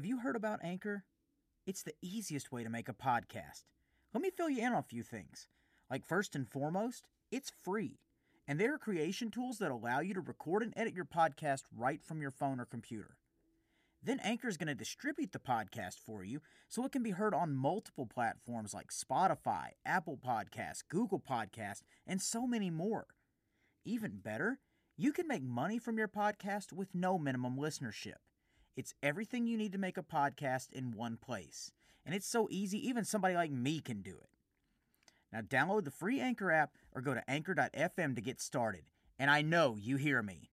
Have you heard about Anchor? It's the easiest way to make a podcast. Let me fill you in on a few things. Like, first and foremost, it's free. And there are creation tools that allow you to record and edit your podcast right from your phone or computer. Then Anchor is going to distribute the podcast for you so it can be heard on multiple platforms like Spotify, Apple Podcasts, Google Podcasts, and so many more. Even better, you can make money from your podcast with no minimum listenership. It's everything you need to make a podcast in one place. And it's so easy, even somebody like me can do it. Now, download the free Anchor app or go to anchor.fm to get started. And I know you hear me.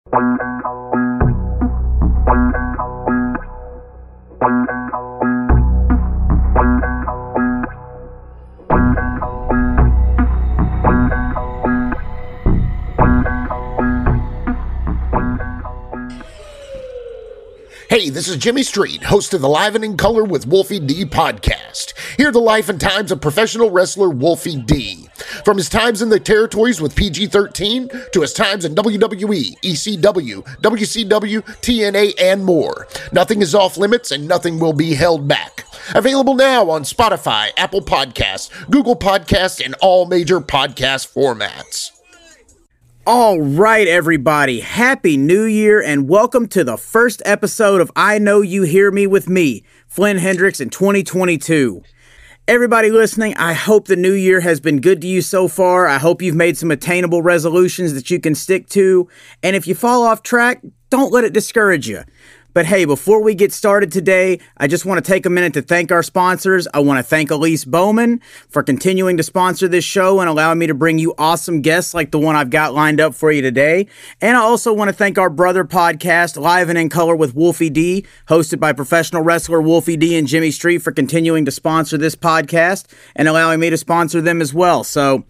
Hey, this is Jimmy Street, host of the Live and in Color with Wolfie D podcast. Hear the life and times of professional wrestler Wolfie D. From his times in the territories with PG 13 to his times in WWE, ECW, WCW, TNA, and more. Nothing is off limits and nothing will be held back. Available now on Spotify, Apple Podcasts, Google Podcasts, and all major podcast formats. All right, everybody. Happy New Year and welcome to the first episode of I Know You Hear Me with me, Flynn Hendrix, in 2022. Everybody listening, I hope the new year has been good to you so far. I hope you've made some attainable resolutions that you can stick to. And if you fall off track, don't let it discourage you. But hey, before we get started today, I just want to take a minute to thank our sponsors. I want to thank Elise Bowman for continuing to sponsor this show and allowing me to bring you awesome guests like the one I've got lined up for you today. And I also want to thank our brother podcast, Live and in Color with Wolfie D, hosted by professional wrestler Wolfie D and Jimmy Street for continuing to sponsor this podcast and allowing me to sponsor them as well. So,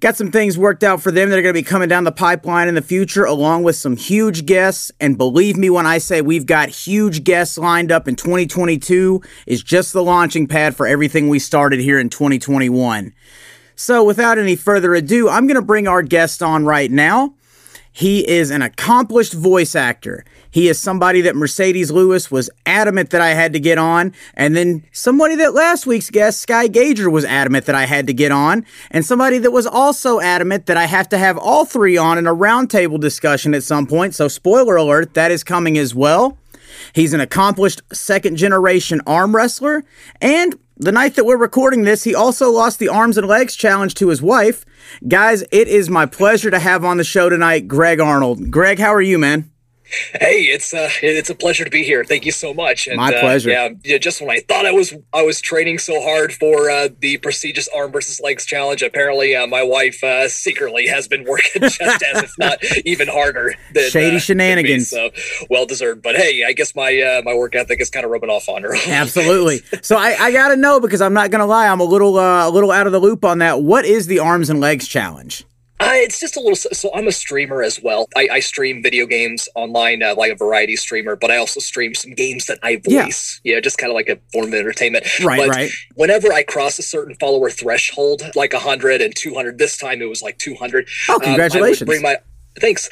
Got some things worked out for them that are going to be coming down the pipeline in the future, along with some huge guests. And believe me when I say we've got huge guests lined up in 2022, is just the launching pad for everything we started here in 2021. So, without any further ado, I'm going to bring our guest on right now. He is an accomplished voice actor. He is somebody that Mercedes Lewis was adamant that I had to get on. And then somebody that last week's guest, Sky Gager, was adamant that I had to get on. And somebody that was also adamant that I have to have all three on in a roundtable discussion at some point. So, spoiler alert, that is coming as well. He's an accomplished second generation arm wrestler. And the night that we're recording this, he also lost the arms and legs challenge to his wife. Guys, it is my pleasure to have on the show tonight Greg Arnold. Greg, how are you, man? Hey, it's uh, it's a pleasure to be here. Thank you so much. And, My pleasure. Uh, yeah, just when I thought I was I was training so hard for uh, the prestigious arm versus legs challenge, apparently uh, my wife uh, secretly has been working just as if not even harder. Than, Shady uh, shenanigans. Than me, so well deserved. But hey, I guess my uh, my work ethic is kind of rubbing off on her. Absolutely. So I, I got to know because I'm not gonna lie, I'm a little uh, a little out of the loop on that. What is the arms and legs challenge? Uh, it's just a little. So I'm a streamer as well. I, I stream video games online, uh, like a variety streamer, but I also stream some games that I voice. Yeah, yeah just kind of like a form of entertainment. Right, but right. Whenever I cross a certain follower threshold, like 100 and 200, this time it was like 200. Oh, congratulations! Um, bring my thanks.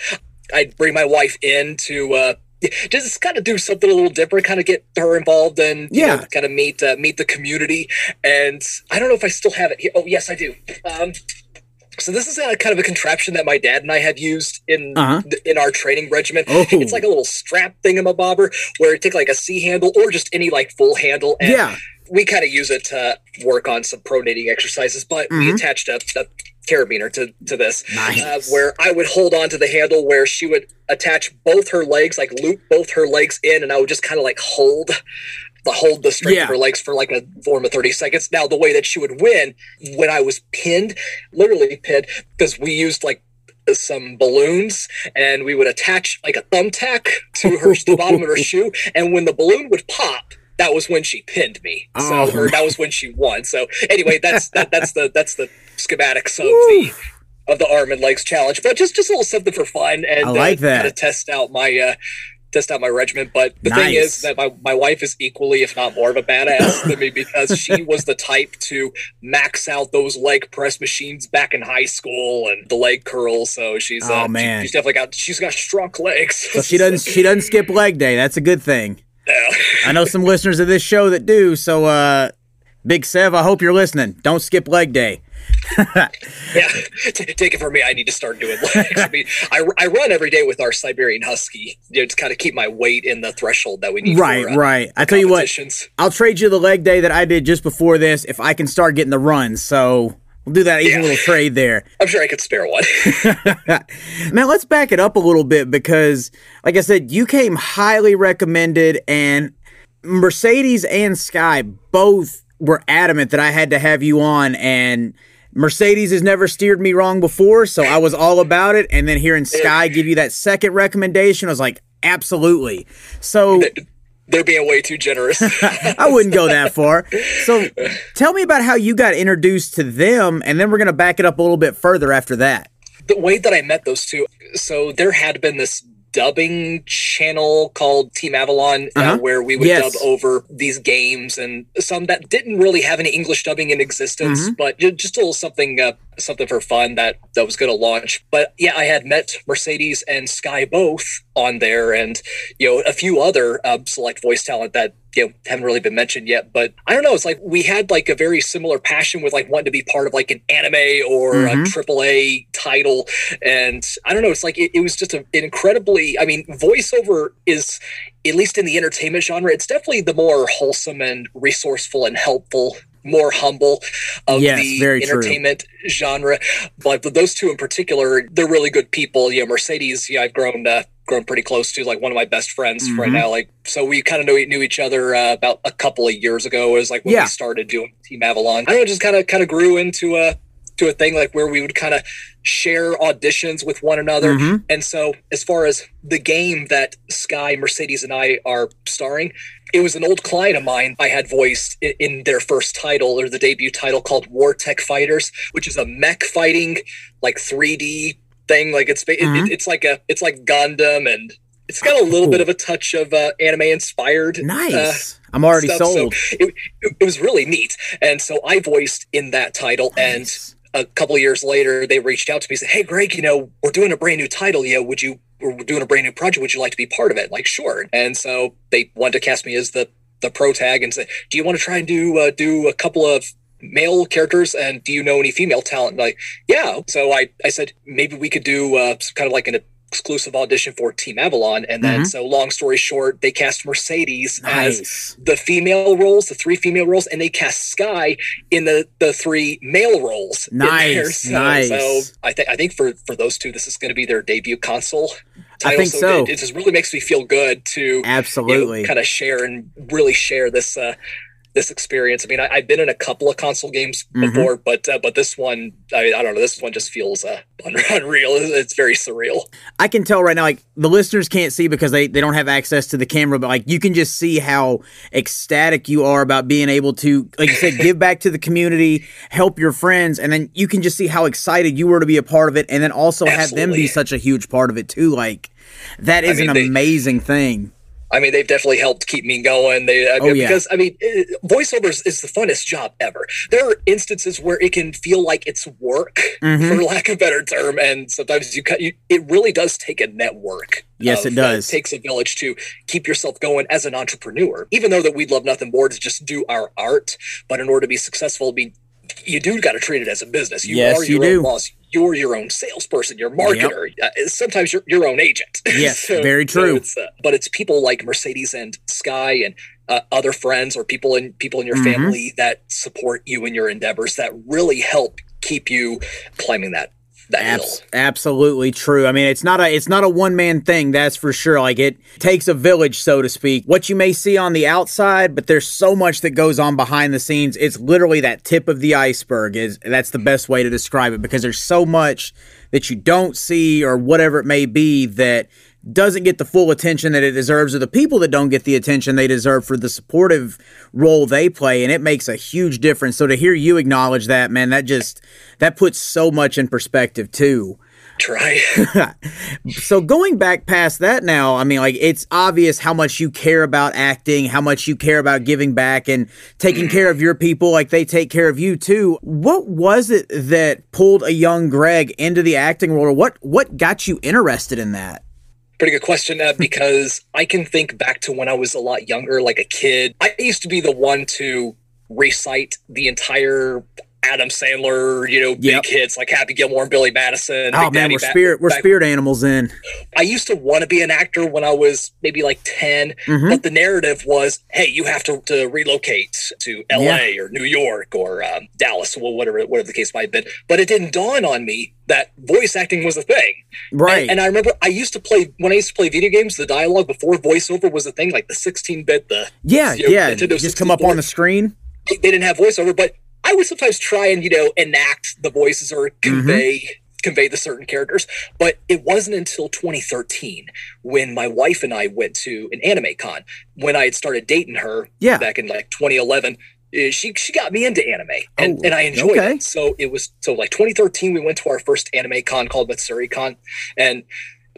I'd bring my wife in to. Uh, just kind of do something a little different, kind of get her involved and yeah, know, kind of meet uh, meet the community. And I don't know if I still have it. Here. Oh, yes, I do. Um, so this is a kind of a contraption that my dad and I had used in uh-huh. in our training regimen. Oh. It's like a little strap thingamabobber where you take like a C handle or just any like full handle. And yeah. We kind of use it to work on some pronating exercises, but mm-hmm. we attached a, a carabiner to to this, nice. uh, where I would hold on to the handle where she would attach both her legs, like loop both her legs in, and I would just kind of like hold hold the strength yeah. of her legs for like a form of 30 seconds. Now, the way that she would win when I was pinned, literally pinned, because we used like some balloons and we would attach like a thumbtack to her the bottom of her shoe. And when the balloon would pop, that was when she pinned me. So oh. or that was when she won. So anyway, that's that, that's the that's the schematics of the of the arm and legs challenge. But just just a little something for fun and I like uh, that. kind of test out my uh test out my regiment. But the nice. thing is that my, my wife is equally, if not more of a badass than me because she was the type to max out those leg press machines back in high school and the leg curl. So she's oh uh, man, she, she's definitely got she's got strong legs. So she doesn't she doesn't skip leg day. That's a good thing. Yeah. I know some listeners of this show that do. So, uh, Big Sev, I hope you're listening. Don't skip leg day. yeah, T- take it from me. I need to start doing legs. I mean, I, I run every day with our Siberian Husky you know, to kind of keep my weight in the threshold that we need. Right, for, uh, right. I tell you what. I'll trade you the leg day that I did just before this if I can start getting the runs. So we'll do that easy Yeah. little trade there. I'm sure I could spare one. Now let's back it up a little bit because, like I said, you came highly recommended, and Mercedes and Sky both were adamant that I had to have you on, and Mercedes has never steered me wrong before, so I was all about it. And then hearing Sky give you that second recommendation, I was like, absolutely. So They're being way too generous. I wouldn't go that far. So tell me about how you got introduced to them, and then we're gonna back it up a little bit further after that. the way that I met those two, so there had been this dubbing channel called Team Avalon uh, Uh-huh. where we would Yes. dub over these games and some that didn't really have any English dubbing in existence, Mm-hmm. but just a little something uh, something for fun that that was going to launch. But yeah, I had met Mercedes and Sky both on there, and you know a few other uh, select voice talent that you know haven't really been mentioned yet. But I don't know. It's like we had like a very similar passion with like wanting to be part of like an anime or Mhm. a triple A title, and I don't know. It's like it, it was just a, an incredibly. I mean, voiceover is at least in the entertainment genre, it's definitely the more wholesome and resourceful and helpful. More humble of Yes, the very true. entertainment genre, but those two in particular, they're really good people. You know, Mercedes, yeah, I've grown uh, grown pretty close to like one of my best friends right Mhm. now. Like, so we kind of knew knew each other uh, about a couple of years ago. It was like when Yeah. we started doing Team Avalon. I don't know, just kind of kind of grew into a to a thing like where we would kind of share auditions with one another. Mhm. And so, as far as the game that Sky, Mercedes, and I are starring, it was an old client of mine I had voiced in, in their first title or the debut title called War Tech Fighters, which is a mech fighting, like 3D thing. Like it's it- Mhm. it, it's like a it's like Gundam and. It's got a little bit of a touch of uh, anime inspired. Nice. I'm already stuff, sold. So it, it, it was really neat. And so I voiced in that title. And a couple of years later, they reached out to me and said, Hey, Greg, you know, we're doing a brand new title. You know, would you, we're doing a brand new project. Would you like to be part of it? Like, sure. And so they wanted to cast me as the, the pro tag and said, Do you want to try and do, uh, do a couple of male characters and do you know any female talent like yeah so i i said maybe we could do uh kind of like an exclusive audition for team avalon and then Mhm. so long story short they cast mercedes as the female roles, the three female roles, and they cast Sky in the the three male roles. Nice. So, nice. So I think I think for for those two, this is going to be their debut console. I think so. It, it just really makes me feel good to Absolutely. kind of share and really share this. Uh, this experience. I mean, I, I've been in a couple of console games Mhm. before, but uh, but this one, I, I don't know. This one just feels uh, unreal. It's, very surreal. I can tell right now, like the listeners can't see because they, they don't have access to the camera, but like you can just see how ecstatic you are about being able to, like you said, give back to the community, help your friends, and then you can just see how excited you were to be a part of it, and then also have them be such a huge part of it too. Like that is mean, an they- amazing thing. I mean, they've definitely helped keep me going. They, I Oh, yeah. because I mean, voiceovers is the funnest job ever. There are instances where it can feel like it's work, Mhm. for lack of a better term, and sometimes you cut. You, it really does take a network. Yes, it does. It takes a village to keep yourself going as an entrepreneur. Even though that we'd love nothing more to just do our art, but in order to be successful, be you do got to treat it as a business. You Yes, are you your do. boss. You're your own salesperson, your marketer. Uh, sometimes you're your own agent. Yes, very so true. it's, uh, but it's people like Mercedes and Sky and uh, other friends or people in people in your Mhm. family that support you in your endeavors that really help keep you climbing that. Abs- absolutely true. I mean, it's not a it's not a one man thing. That's for sure. Like it takes a village, so to speak. What you may see on the outside, but there's so much that goes on behind the scenes. It's literally that tip of the iceberg. Is that's the best way to describe it because there's so much that you don't see or whatever it may be that doesn't get the full attention that it deserves or the people that don't get the attention they deserve for the supportive role they play and it makes a huge difference. So to hear you acknowledge that man that just that puts so much in perspective too. Try. so going back past that now i mean like it's obvious how much you care about acting how much you care about giving back and taking care of your people like they take care of you too. What was it that pulled a young greg into the acting world or what what got you interested in that Pretty good question uh, because I can think back to when I was a lot younger, like a kid. I used to be the one to recite the entire Adam Sandler, you know, big Yep. hits like Happy Gilmore and Billy Madison. Oh Big man, Daddy we're spirit we're back- spirit animals in. I used to want to be an actor when I was maybe like 10, Mhm. but the narrative was, hey, you have to, to relocate to LA or New York or um, Dallas, or whatever, whatever the case might have been. But it didn't dawn on me that voice acting was a thing. Right. And, and I remember I used to play, when I used to play video games, the dialogue before voiceover was a thing, like the 16 bit, the yeah, you know, yeah. Nintendo Just come up on the screen. they, they didn't have voiceover, but I would sometimes try and you know enact the voices or convey convey the certain characters. But it wasn't until 2013 when my wife and I went to an anime con when I had started dating her Yeah. back in like 2011. uh, She she got me into anime and, Oh, and I enjoyed okay. it. So it was so like 2013 we went to our first anime con called Matsuri Con and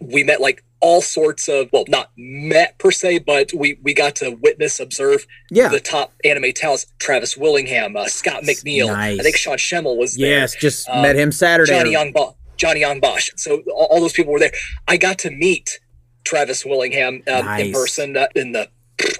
we met like all sorts of well not met per se but we we got to witness observe Yeah. the top anime talents Travis Willingham, uh, Scott McNeill. Nice. I think Sean Schemmel was there. yes, just Um, met him. Saturday. Johnny Young Bo- Johnny Young Bosch. So all, all those people were there. I got to meet Travis Willingham um, Nice. in person uh, in the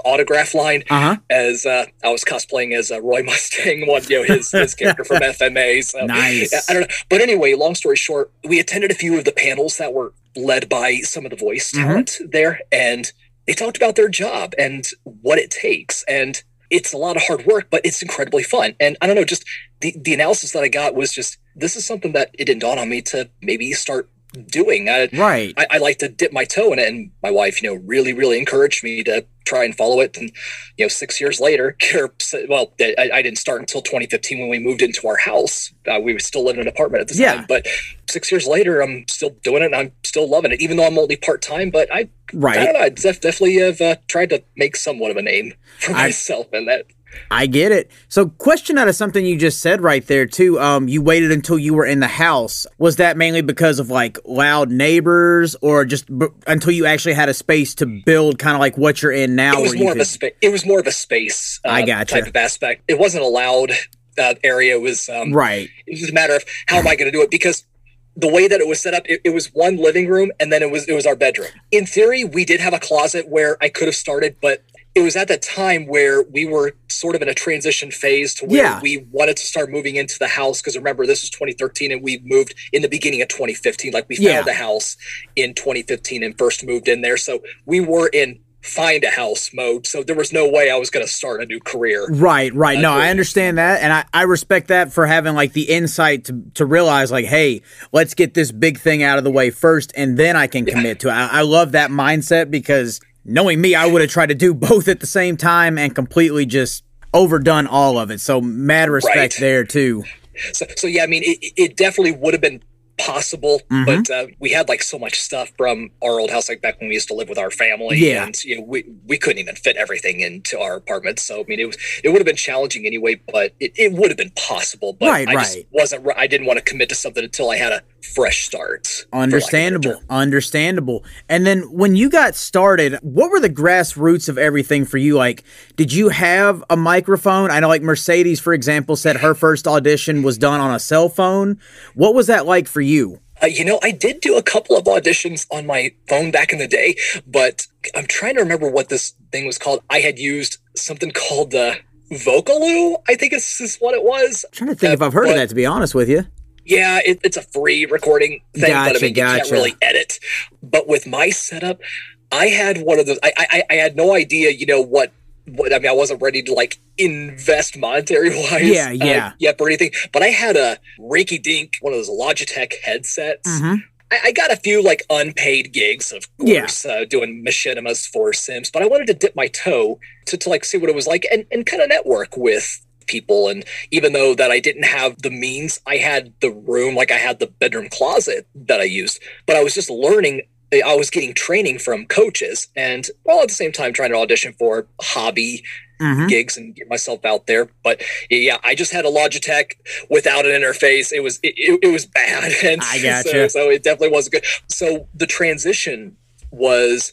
autograph line Uh-huh. as uh, I was cosplaying as uh, Roy Mustang, one you know his his character from FMA. So Nice. I don't know, but anyway, long story short, we attended a few of the panels that were led by some of the voice Mhm. talent there, and they talked about their job and what it takes, and it's a lot of hard work, but it's incredibly fun. And I don't know, just the the analysis that I got was just this is something that it didn't dawn on me to maybe start doing. I, Right. I, I like to dip my toe in it, and my wife, you know, really, really encouraged me to try and follow it. And you know, six years later, well, I, I didn't start until 2015 when we moved into our house. Uh, we were still living in an apartment at the Yeah. time, but six years later, I'm still doing it, and I'm still loving it, even though I'm only part time. But I, I Right. don't know, I def- definitely have uh, tried to make somewhat of a name for I- myself, and that I get it. So, question out of something you just said right there too. Um, you waited until you were in the house. Was that mainly because of like loud neighbors, or just b- until you actually had a space to build, kind of like what you're in now? it was more of a space. It was more of a space. Uh, I gotcha. Type of aspect. It wasn't a loud uh, area. It was um, right. it was just a matter of how am I going to do it because the way that it was set up, it, it was one living room and then it was it was our bedroom. In theory, we did have a closet where I could have started, but it was at the time where we were sort of in a transition phase to where Yeah. we wanted to start moving into the house because remember this was 2013 and we moved in the beginning of 2015 like we found Yeah. the house in 2015 and first moved in there so we were in find a house mode so there was no way i was going to start a new career Right, right. No, I understand that, and I, I respect that for having like the insight to, to realize like, hey, let's get this big thing out of the way first, and then I can commit to it. I, I love that mindset because knowing me, I would have tried to do both at the same time and completely just overdone all of it. So mad respect Right. there too. So, so yeah, I mean, it, it definitely would have been possible, Mhm. but uh, we had like so much stuff from our old house, like back when we used to live with our family. Yeah. and you know, we we couldn't even fit everything into our apartment. So I mean, it was it would have been challenging anyway, but it, it would have been possible. But Right, I just wasn't. I didn't want to commit to something until I had a fresh start. for lack of a better Understandable, understandable. And then when you got started, what were the grassroots of everything for you? Like, did you have a microphone? I know, like Mercedes, for example, said her first audition was done on a cell phone. What was that like for you? Uh, you know, I did do a couple of auditions on my phone back in the day, but I'm trying to remember what this thing was called. I had used something called uh, Vocaroo, I think is, is what it was. I'm trying to think Uh, if I've heard of that, to be honest with you. Yeah, it, it's a free recording thing, but I Gotcha, you can't really edit. But with my setup, I had one of those. I, I, I had no idea, you know, what. What, I mean, I wasn't ready to like invest monetary wise, Yeah, yeah. uh, yet or anything. But I had a rinky dink, one of those Logitech headsets. Mhm. I, I got a few like unpaid gigs, of Yeah. course, uh, doing machinimas for Sims, but I wanted to dip my toe to, to like see what it was like and, and kind of network with people. And even though that I didn't have the means, I had the room, like I had the bedroom closet that I used, but I was just learning. I was getting training from coaches and while at the same time trying to audition for hobby Mhm. gigs and get myself out there. But yeah, I just had a Logitech without an interface. It was it, it, it was bad, and I so, gotcha. so it definitely wasn't good. So the transition was.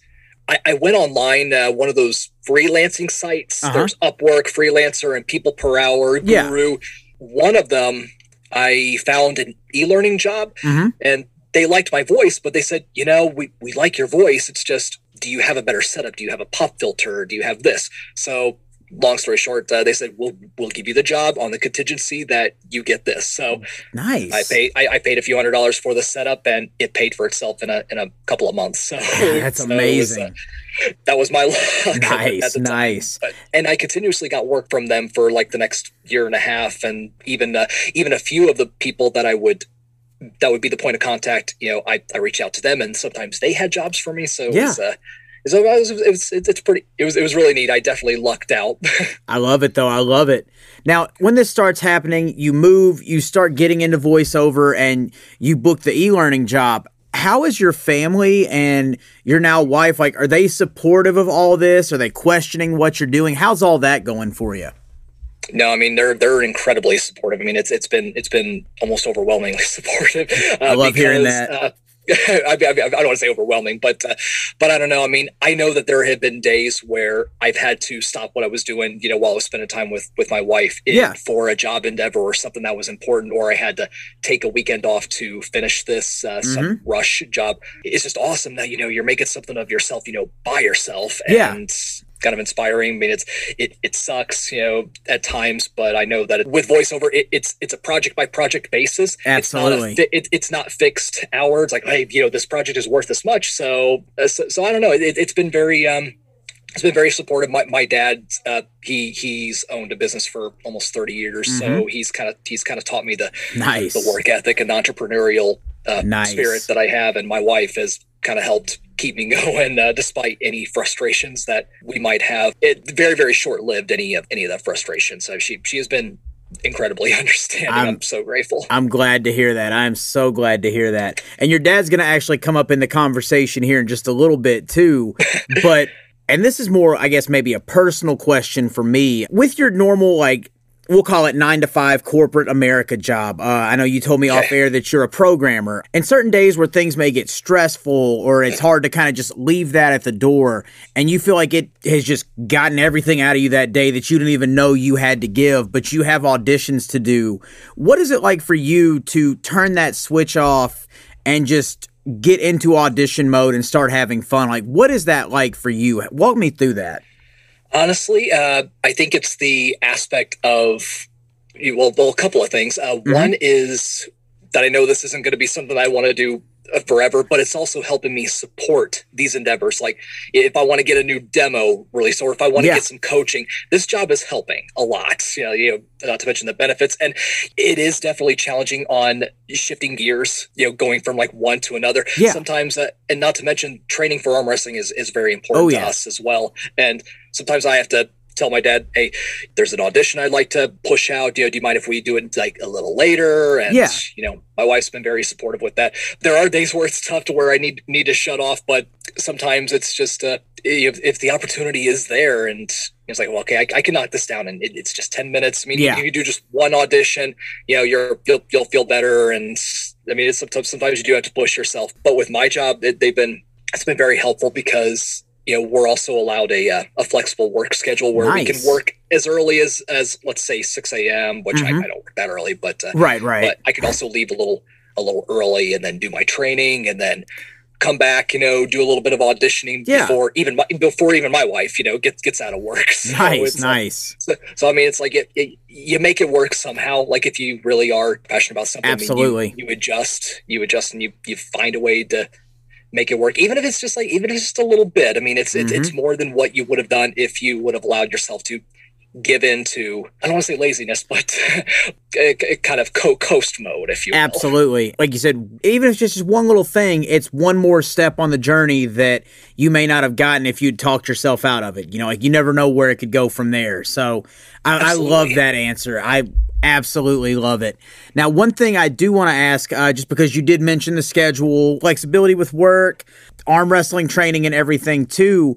I, I went online, uh, one of those freelancing sites. Uh-huh. There's Upwork, Freelancer, and People Per Hour, Yeah. Guru. One of them, I found an e-learning job, Mhm. and they liked my voice, but they said, you know, we, we like your voice. It's just, do you have a better setup? Do you have a pop filter? Do you have this? So long story short, uh, they said we'll we'll give you the job on the contingency that you get this. So nice. I paid I, I paid a few hundred dollars for the setup, and it paid for itself in a in a couple of months. So that's so amazing. Was, uh, that was my luck. Nice, nice. But, and I continuously got work from them for like the next year and a half, and even uh, even a few of the people that I would that would be the point of contact. You know, I I reach out to them, and sometimes they had jobs for me. So yeah. it was, uh, so it was, it was, it's pretty it was it was really neat. I definitely lucked out. I love it though. I love it. Now when this starts happening you move you start getting into voiceover and you book the e-learning job. How is your family and your now wife like are they supportive of all this? Are they questioning what you're doing? How's all that going for you no, I mean they're they're incredibly supportive. I mean it's it's been it's been almost overwhelmingly supportive. Uh, I love because, hearing that. Uh, I, I, I, don't want to say overwhelming, but uh, but I don't know. I mean, I know that there have been days where I've had to stop what I was doing, you know, while I was spending time with with my wife in, yeah. for a job endeavor or something that was important, or I had to take a weekend off to finish this uh, mm-hmm. some rush job. It's just awesome that you know you're making something of yourself, you know, by yourself, and yeah kind of inspiring. I mean, it's it it sucks, you know, at times, but I know that it, with voiceover, it, it's it's a project by project basis. Absolutely, it's not, a, it, it's not fixed hours. Like, hey, you know, this project is worth this much. So, uh, so, so, I don't know. It, has been very um, it's been very supportive. My my dad, uh, he he's owned a business for almost thirty years, mm-hmm. so he's kind of he's kind of taught me the nice the work ethic and entrepreneurial uh, nice. spirit that I have, and my wife has kind of helped keep me going uh, despite any frustrations that we might have. It very very short lived any of any of that frustration. So she she has been incredibly understanding. I'm, I'm, so grateful. I'm glad to hear that. I'm so glad to hear that. And your dad's going to actually come up in the conversation here in just a little bit too. but and this is more I guess maybe a personal question for me. With your normal like we'll call it nine to five corporate America job. Uh, I know you told me off air that you're a programmer. And certain days where things may get stressful or it's hard to kind of just leave that at the door, and you feel like it has just gotten everything out of you that day that you didn't even know you had to give, but you have auditions to do. What is it like for you to turn that switch off and just get into audition mode and start having fun? Like, what is that like for you? Walk me through that. Honestly, uh, I think it's the aspect of well, well, a couple of things. Uh, mm-hmm. One is that I know this isn't going to be something I want to do forever, but it's also helping me support these endeavors. Like if I want to get a new demo release or if I want to yeah. get some coaching, this job is helping a lot. You know, you know, not to mention the benefits. And it is definitely challenging on shifting gears, you know, going from like one to another. Yeah. Sometimes, uh, and not to mention training for arm wrestling is, is very important oh, yeah. to us as well. And sometimes I have to tell my dad, hey, there's an audition I'd like to push out. You know, do you mind if we do it like a little later? And yeah. you know, my wife's been very supportive with that. There are days where it's tough to where I need need to shut off, but sometimes it's just uh, if, if the opportunity is there and it's like, well, okay, I, I can knock this down and it, it's just 10 minutes. I mean, yeah. you do just one audition, you know, you're, you'll, you'll feel better. And I mean, it's sometimes, sometimes you do have to push yourself, but with my job, it, they've been, it's been very helpful because you know we're also allowed a uh, a flexible work schedule where nice. we can work as early as as let's say 6 a.m which mm-hmm. I, I, don't work that early but uh, right right but i can also leave a little a little early and then do my training and then come back you know do a little bit of auditioning yeah. before even my, before even my wife you know gets gets out of work so nice nice like, so, so, i mean it's like it, it, you make it work somehow like if you really are passionate about something absolutely I mean, you, you adjust you adjust and you you find a way to make it work even if it's just like even if it's just a little bit. I mean it's mm-hmm. it's, it's more than what you would have done if you would have allowed yourself to give in to i don't want to say laziness but kind of co- coast mode if you will. absolutely. Like you said even if it's just one little thing it's one more step on the journey that you may not have gotten if you'd talked yourself out of it. You know like you never know where it could go from there. So I, I love that answer. I absolutely love it. Now, one thing I do want to ask, uh, just because you did mention the schedule, flexibility with work, arm wrestling training, and everything too.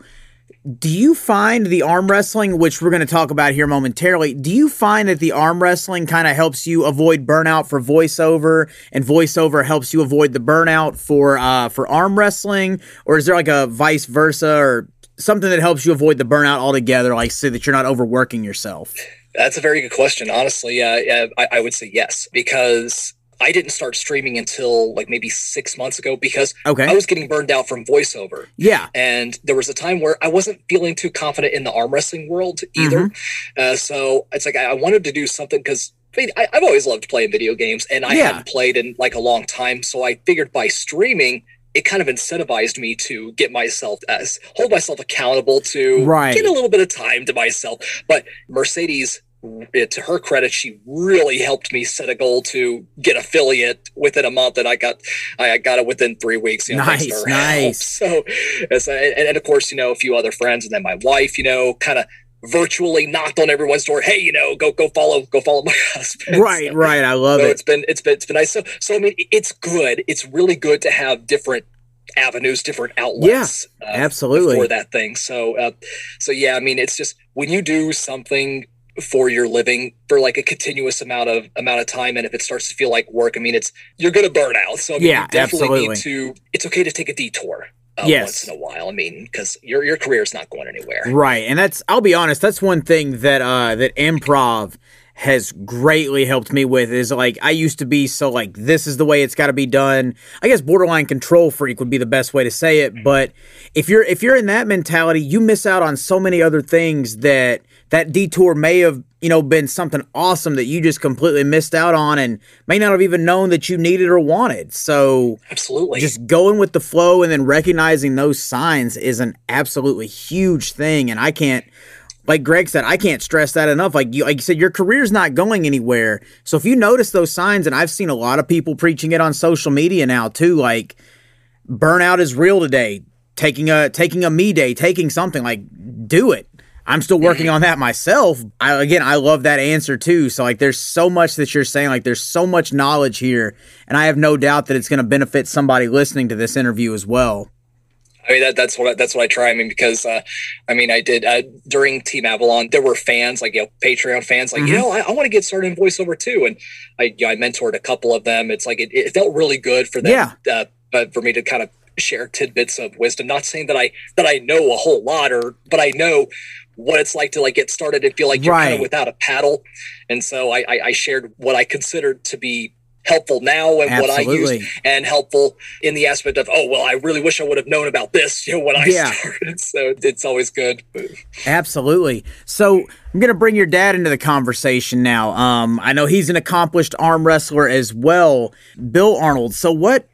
Do you find the arm wrestling, which we're going to talk about here momentarily, do you find that the arm wrestling kind of helps you avoid burnout for voiceover, and voiceover helps you avoid the burnout for uh, for arm wrestling, or is there like a vice versa, or something that helps you avoid the burnout altogether, like so that you're not overworking yourself? That's a very good question. Honestly, uh, I, I would say yes, because I didn't start streaming until like maybe six months ago because Okay. I was getting burned out from voiceover. Yeah. And there was a time where I wasn't feeling too confident in the arm wrestling world either. Mm-hmm. Uh, so it's like I, I wanted to do something because I mean, I, I've always loved playing video games and I Yeah. hadn't played in like a long time. So I figured by streaming, it kind of incentivized me to get myself as hold myself accountable to Right. get a little bit of time to myself. But Mercedes, eh, to her credit, she really helped me set a goal to get affiliate within a month, and I got I got it within three weeks. You know, Nice, nice. help. So, so and, and of course, you know, a few other friends, and then my wife, you know, kind of virtually knocked on everyone's door. Hey, you know, go go follow go follow my husband. Right, So- right. I love so it. it's been it's been it's been nice. So so I mean, it's good. It's really good to have different avenues, different outlets. uh, absolutely. for that thing. So uh, so yeah, I mean, it's just when you do something for your living for like a continuous amount of amount of time, and if it starts to feel like work, I mean, it's you're gonna burn out. So I mean, Yeah, definitely absolutely. need to. It's okay to take a detour. Uh, Yes. once in a while. I mean, because your your career is not going anywhere. Right. And that's I'll be honest, that's one thing that uh that improv has greatly helped me with is like I used to be so like this is the way it's got to be done. I guess borderline control freak would be the best way to say it, but if you're if you're in that mentality, you miss out on so many other things that that detour may have, you know, been something awesome that you just completely missed out on and may not have even known that you needed or wanted. So Absolutely. just going with the flow and then recognizing those signs is an absolutely huge thing. And i can't like greg said i can't stress that enough. Like you like you said your career's not going anywhere. So if you notice those signs and i've seen a lot of people preaching it on social media now too like burnout is real today. Taking a taking a me day taking something like do it i'm still working on that myself I, again i love that answer too so like there's so much that you're saying like there's so much knowledge here and i have no doubt that it's going to benefit somebody listening to this interview as well I mean that that's what I, that's what I try. I mean because uh, I mean I did uh, during Team Avalon there were fans like you know Patreon fans like you Mhm. know I, I want to get started in voiceover too and I you know, I mentored a couple of them. It's like it, it felt really good for them. Yeah. Uh, but for me to kind of share tidbits of wisdom. Not saying that I that I know a whole lot or but I know what it's like to like get started and feel like you're kind of without a paddle. And so I, I, I shared what I considered to be helpful now and what I used and helpful in the aspect of oh well i really wish i would have known about this you know when i Yeah. started so it's always good Absolutely. So I'm gonna bring your dad into the conversation now. Um, I know he's an accomplished arm wrestler as well, Bill Arnold. So what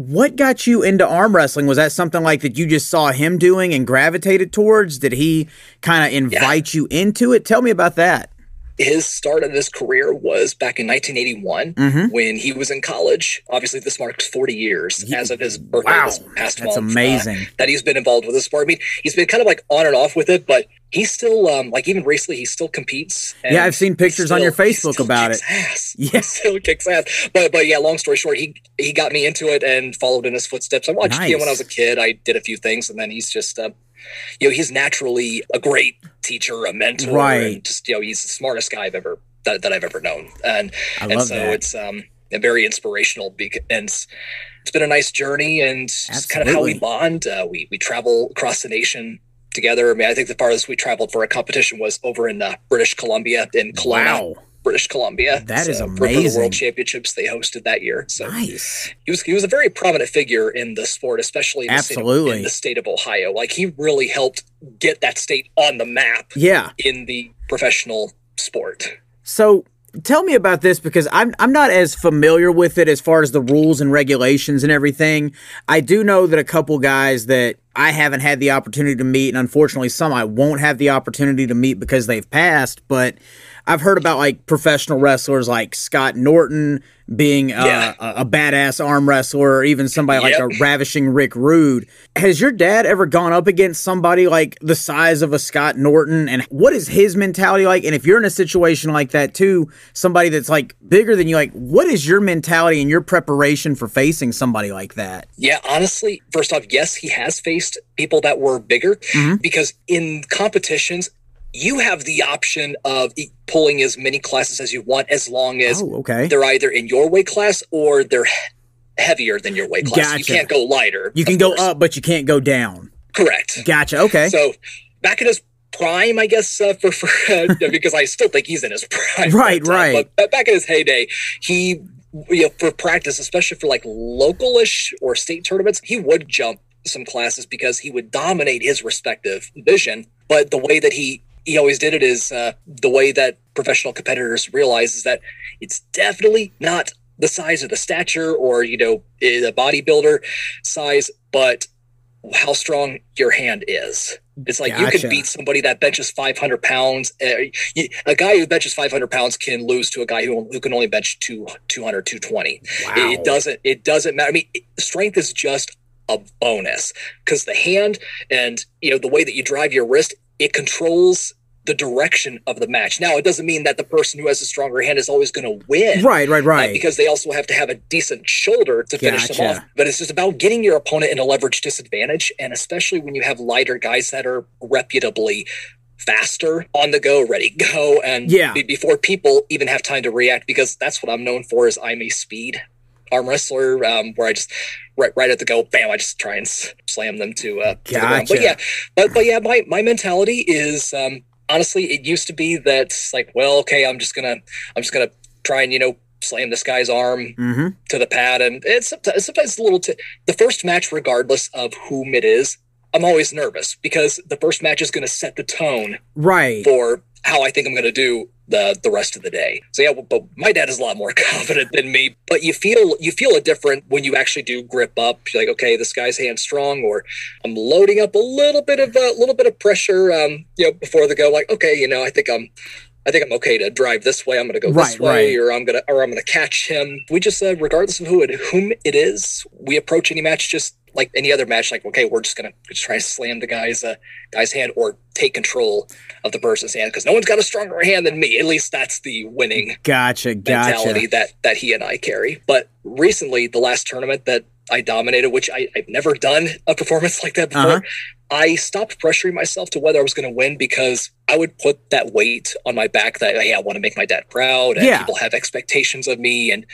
what got you into arm wrestling? Was that something like that you just saw him doing and gravitated towards? Did he kind of invite you into it? Tell me about that. his start of his career was back in 1981 Mhm. when he was in college obviously this marks 40 years Ye- as of his birthday Wow, past that's month, uh, amazing. that he's been involved with the sport i mean he's been kind of like on and off with it but he's still um like even recently he still competes and Yeah, I've seen pictures on your Facebook about kicks Ass. Yeah. He still kicks ass. But but yeah, long story short, he he got me into it and followed in his footsteps. I watched him when I was a kid. I did a few things, and then he's just uh, you know he's naturally a great teacher, a mentor, Right. and just you know he's the smartest guy I've ever that, that I've ever known. And I and so that. it's um very inspirational because and it's, it's been a nice journey and kind of how we bond. Uh, we we travel across the nation together. I mean, I think the farthest we traveled for a competition was over in uh, British Columbia in Kelowna. Wow. British Columbia. That is for- For the amazing. World Championships they hosted that year. So Nice. he was he was a very prominent figure in the sport, especially in the, state of, Absolutely. in the state of Ohio. Like he really helped get that state on the map Yeah. in the professional sport. So tell me about this because I'm I'm not as familiar with it as far as the rules and regulations and everything. I do know that a couple guys that I haven't had the opportunity to meet, and unfortunately some I won't have the opportunity to meet because they've passed, but I've heard about like professional wrestlers like Scott Norton being uh, Yeah. a, a badass arm wrestler, or even somebody like a ravishing Rick Rude. Has your dad ever gone up against somebody like the size of a Scott Norton? And what is his mentality like? And if you're in a situation like that too, somebody that's like bigger than you, like what is your mentality and your preparation for facing somebody like that? Yeah, honestly, first off, yes, he has faced people that were bigger Mhm. because in competitions, you have the option of pulling as many classes as you want as long as Oh, okay. they're either in your weight class or they're heavier than your weight class. You can't go lighter. You can go course. up, but you can't go down. Correct. Gotcha. Okay. So back in his prime, I guess, uh, for, for because I still think he's in his prime. Right, But, uh, right. But back in his heyday, he you know, for practice, especially for like localish or state tournaments, he would jump some classes because he would dominate his respective division. But the way that he he always did it is uh, the way that professional competitors realize is that it's definitely not the size of the stature or you know the bodybuilder size, but how strong your hand is. It's like you can beat somebody that benches 500 pounds. A guy who benches 500 pounds can lose to a guy who, who can only bench two, 200, 220. Wow. It, it doesn't. It doesn't matter. I mean, strength is just a bonus because the hand and you know the way that you drive your wrist, it controls the direction of the match. Now, it doesn't mean that the person who has a stronger hand is always going to win. Right, right, uh, right. because they also have to have a decent shoulder to finish them off. But it's just about getting your opponent in a leverage disadvantage, and especially when you have lighter guys that are reputably faster on the go, ready go, and Yeah. be- before people even have time to react. Because that's what I'm known for is I'm a speed arm wrestler, um, where I just right right at the go, bam, I just try and slam them to, uh, to the ground. But yeah, but but yeah, my my mentality is um, honestly, it used to be that like, well, okay, I'm just gonna I'm just gonna try and you know slam this guy's arm mm-hmm. to the pad, and it's sometimes, sometimes a little. T- the first match, regardless of whom it is, I'm always nervous because the first match is going to set the tone Right. for how I think I'm going to do the the rest of the day. So yeah, but my dad is a lot more confident than me. But you feel you feel a different when you actually do grip up. You're like, okay, this guy's hand strong, or I'm loading up a little bit of a little bit of pressure. Um, you know, before the go, like, okay, you know, I think I'm. I think I'm okay to drive this way. I'm going to go this Right, way, right. or I'm gonna, or I'm gonna catch him. We just, uh, regardless of who it, whom it is, we approach any match just like any other match. Like, okay, we're just gonna just try to slam the guy's, uh, guy's hand or take control of the person's hand because no one's got a stronger hand than me. At least that's the winning Gotcha, mentality gotcha. that that he and I carry. But recently, the last tournament that I dominated, which I, I've never done a performance like that before, Uh-huh. I stopped pressuring myself to whether I was going to win because I would put that weight on my back that hey, I want to make my dad proud, and Yeah. people have expectations of me, and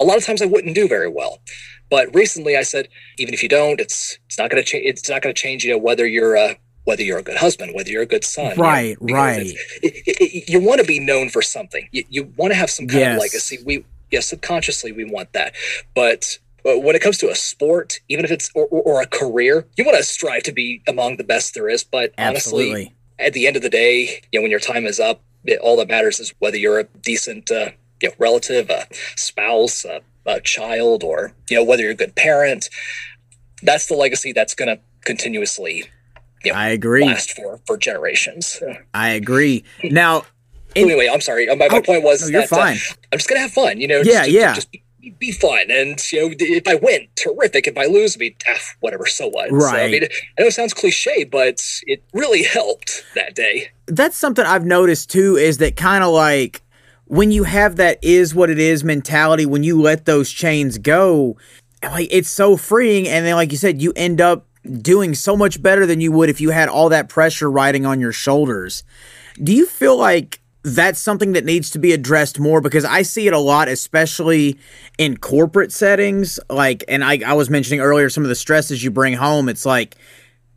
a lot of times I wouldn't do very well. But recently, I said, even if you don't, it's it's not going to change. It's not going to change. You know whether you're a whether you're a good husband, whether you're a good son, you know, Right, right. it, it, it- you want to be known for something. You, you want to have some kind Yes. of legacy. We yes, subconsciously we want that, but. uh, When it comes to a sport, even if it's or, or, or a career, you want to strive to be among the best there is. But honestly, at the end of the day, you know, when your time is up, it, all that matters is whether you're a decent uh, you know, relative, a spouse, a, a child, or you know whether you're a good parent. That's the legacy that's going to continuously Yeah. I agree. last for for generations. I agree. Now, In- anyway, I'm sorry. My, my Oh, point was no, you're that uh, fine. I'm just gonna have fun. You know, Yeah, just, yeah. just be, be fun, and you know, if I win, terrific. If I lose, I mean, ah, whatever. So what? So, I Right. mean, I know it sounds cliche, but it really helped that day. that's something I've noticed too is that kind of like when you have that is what it is mentality, when you let those chains go, like it's so freeing. And then, like you said, you end up doing so much better than you would if you had all that pressure riding on your shoulders. Do you feel like that's something that needs to be addressed more? Because I see it a lot, especially in corporate settings. Like, and I, I was mentioning earlier some of the stresses you bring home. It's like,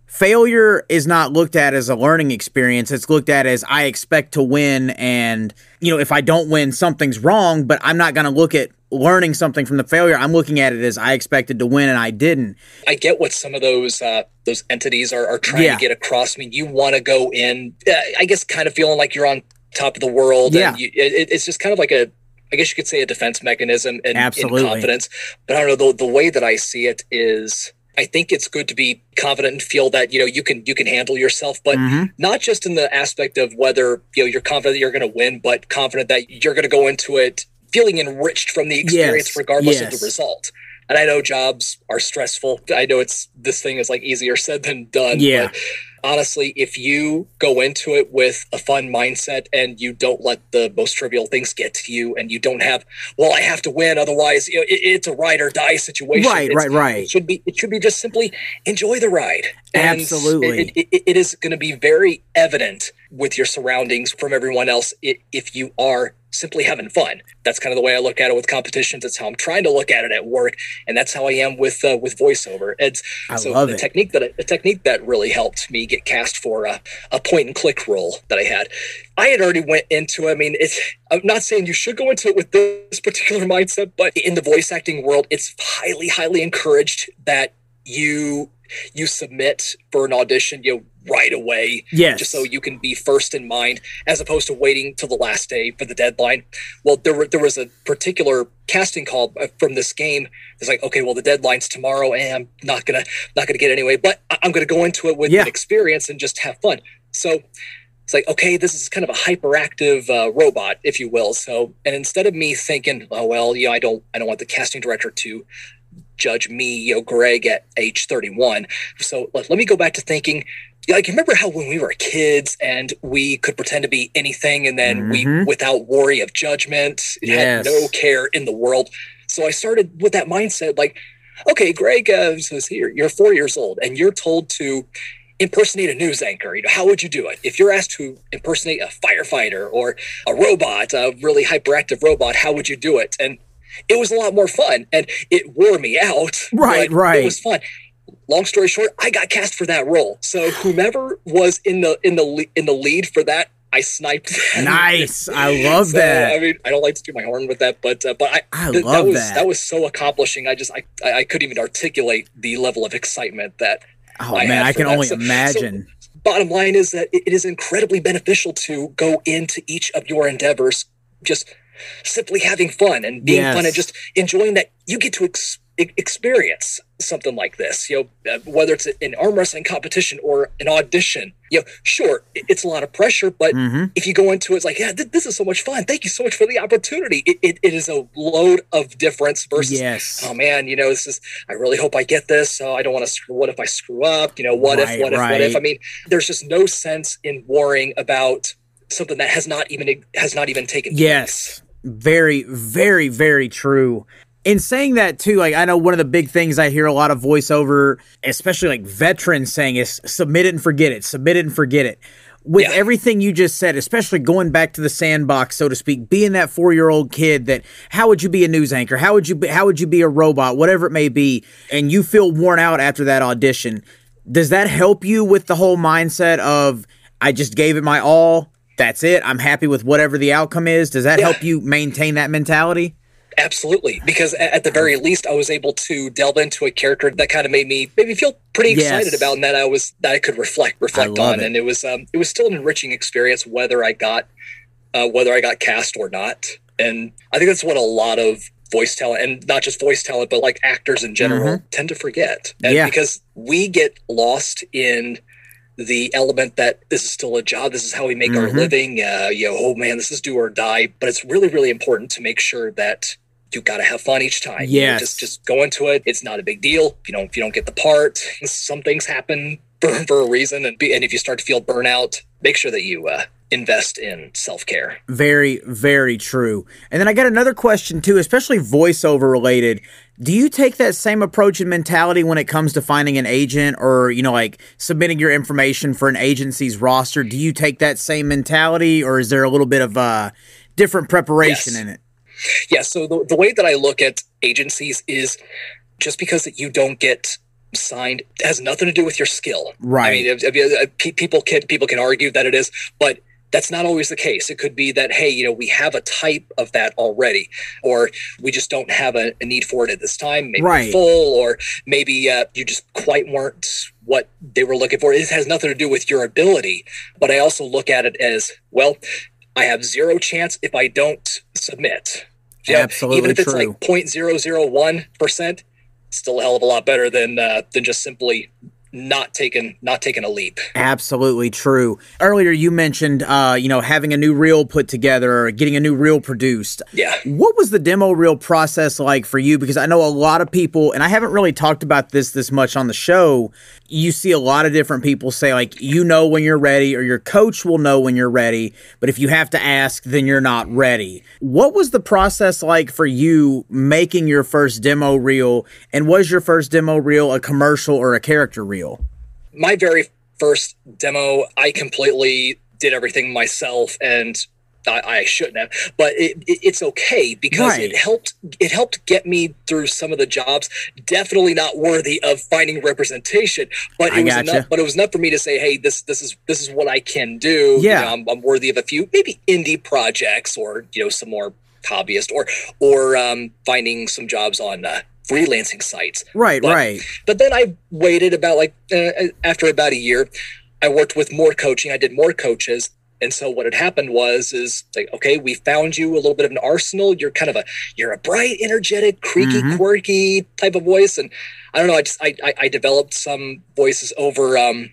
failure is not looked at as a learning experience it's looked at as i expect to win and you know if i don't win something's wrong but i'm not going to look at learning something from the failure i'm looking at it as i expected to win and i didn't I get what some of those uh, those entities are, are trying Yeah. to get across. I mean, you want to go in, uh, I guess, kind of feeling like you're on top of the world. Yeah. And you, it, it's just kind of like a, I guess you could say a defense mechanism and in Absolutely. confidence. But I don't know the, the way that I see it is. I think it's good to be confident and feel that you know you can you can handle yourself, but Mhm. not just in the aspect of whether you know you're confident that you're going to win, but confident that you're going to go into it feeling enriched from the experience, Yes, regardless of the result. And I know jobs are stressful. I know it's this thing is like easier said than done. Yeah. But honestly, if you go into it with a fun mindset and you don't let the most trivial things get to you, and you don't have, well, I have to win, otherwise, you know, it, it's a ride or die situation. Right, It's- right, right. It should be. It should be just simply enjoy the ride. And Absolutely. it, it, it is going to be very evident with your surroundings from everyone else if you are simply having fun. That's kind of the way I look at it with competitions. It's how I'm trying to look at it at work, and that's how I am with uh, with voiceover. It's I so the it. technique that the technique that really helped me get cast for a, a point and click role that I had. I had already went into. I mean, it's. I'm not saying you should go into it with this particular mindset, but in the voice acting world, it's highly, highly encouraged that you you submit for an audition. You know, right away Yeah. just so you can be first in mind as opposed to waiting till the last day for the deadline. Well there, were, there was a particular casting call uh, from this game. It's like okay well the deadline's tomorrow and i'm not gonna not gonna get anyway but i'm gonna go into it with Yeah. an experience and just have fun. So it's like okay this is kind of a hyperactive uh, robot if you will. So and instead of me thinking oh well you know i don't i don't want the casting director to judge me you know greg at age 31 so let, let me go back to thinking like remember how when we were kids and we could pretend to be anything and then we Mhm. without worry of judgment Yes. had no care in the world so i started with that mindset like okay greg uh, says here you're four years old and you're told to impersonate a news anchor you know how would you do it if you're asked to impersonate a firefighter or a robot a really hyperactive robot how would you do it and it was a lot more fun and it wore me out Right, right. it was fun long story short i got cast for that role so whomever was in the in the in the lead for that i sniped them. Nice. I love So, that. i mean i don't like to do my horn with that but uh, but i, I th- love that was that. that was so accomplishing i just I, I i couldn't even articulate the level of excitement that Oh I man, I can that. only So- imagine. bottom line is that it it is incredibly beneficial to go into each of your endeavors just simply having fun and being Yes. fun and just enjoying that you get to ex- e- experience something like this you know uh, whether it's an arm wrestling competition or an audition you know sure it's a lot of pressure but hmm if you go into it, it's like, yeah, th- this is so much fun. Thank you so much for the opportunity. It, it, it is a load of difference versus, Yes. oh man, you know, this is, I really hope I get this. So I don't want to screw, what if I screw up? You know, what Right, if, what if, what if? I mean, there's just no sense in worrying about something that has not even, has not even taken place. Yes. Very, very, very true. In saying that too, like I know one of the big things I hear a lot of voiceover, especially like veterans saying is submit it and forget it, submit it and forget it. With Yeah. everything you just said, especially going back to the sandbox, so to speak, being that four-year-old kid that how would you be a news anchor? How would you be, how would you be a robot? Whatever it may be, and you feel worn out after that audition. Does that help you with the whole mindset of I just gave it my all? That's it. I'm happy with whatever the outcome is. Does that Yeah. help you maintain that mentality? Absolutely, because at the very least, I was able to delve into a character that kind of made me made me feel pretty Yes. excited about, and that I was that I could reflect reflect on, it. and it was um it was still an enriching experience whether I got uh, whether I got cast or not, and I think that's what a lot of voice talent and not just voice talent but like actors in general tend to forget, and Mm-hmm. Yeah. because we get lost in the element that this is still a job this is how we make our Mhm. living uh you know oh man this is do or die but it's really really important to make sure that you got to have fun each time You know, just just go into it it's not a big deal if you don't if you don't get the part some things happen for, for a reason and be, and if you start to feel burnout make sure that you uh invest in self-care Very, very true. And then I got another question too, especially voiceover related. Do you take that same approach and mentality when it comes to finding an agent or, you know, like submitting your information for an agency's roster? Do you take that same mentality or is there a little bit of uh different preparation Yes. in it? Yeah. So the, the way that I look at agencies is just because you don't get signed has nothing to do with your skill. Right. I mean, if, if, pe- people can people can argue that it is, but that's not always the case. It could be that hey, you know, we have a type of that already, or we just don't have a, a need for it at this time. Maybe Right. full, or maybe uh, you just quite weren't what they were looking for. It has nothing to do with your ability. But I also look at it as well. I have zero chance if I don't submit. You know, Absolutely even if it's true. like 0.001 percent, still a hell of a lot better than uh, than just simply not taking not taking a leap. Absolutely true. Earlier you mentioned uh, you know, having a new reel put together or getting a new reel produced. Yeah. What was the demo reel process like for you? Because I know a lot of people, and I haven't really talked about this this much on the show. You see a lot of different people say, like, you know when you're ready, or your coach will know when you're ready. But if you have to ask, then you're not ready. What was the process like for you making your first demo reel? And was your first demo reel a commercial or a character reel? My very first demo, I completely did everything myself and I, I shouldn't have, but it, it, it's okay because Right. it helped. It helped get me through some of the jobs. Definitely not worthy of finding representation, but I it was gotcha. enough. But it was enough for me to say, "Hey, this this is this is what I can do. You Yeah. know, I'm, I'm worthy of a few maybe indie projects or you know some more hobbyist or or um, finding some jobs on uh, freelancing sites." Right, But- right. But then I waited about like uh, after about a year, I worked with more coaching. I did more coaches. And so what had happened was is like, okay, we found you a little bit of an arsenal. You're kind of a you're a bright, energetic, creaky, Mhm. quirky type of voice. And I don't know, I just I I, I developed some voices over um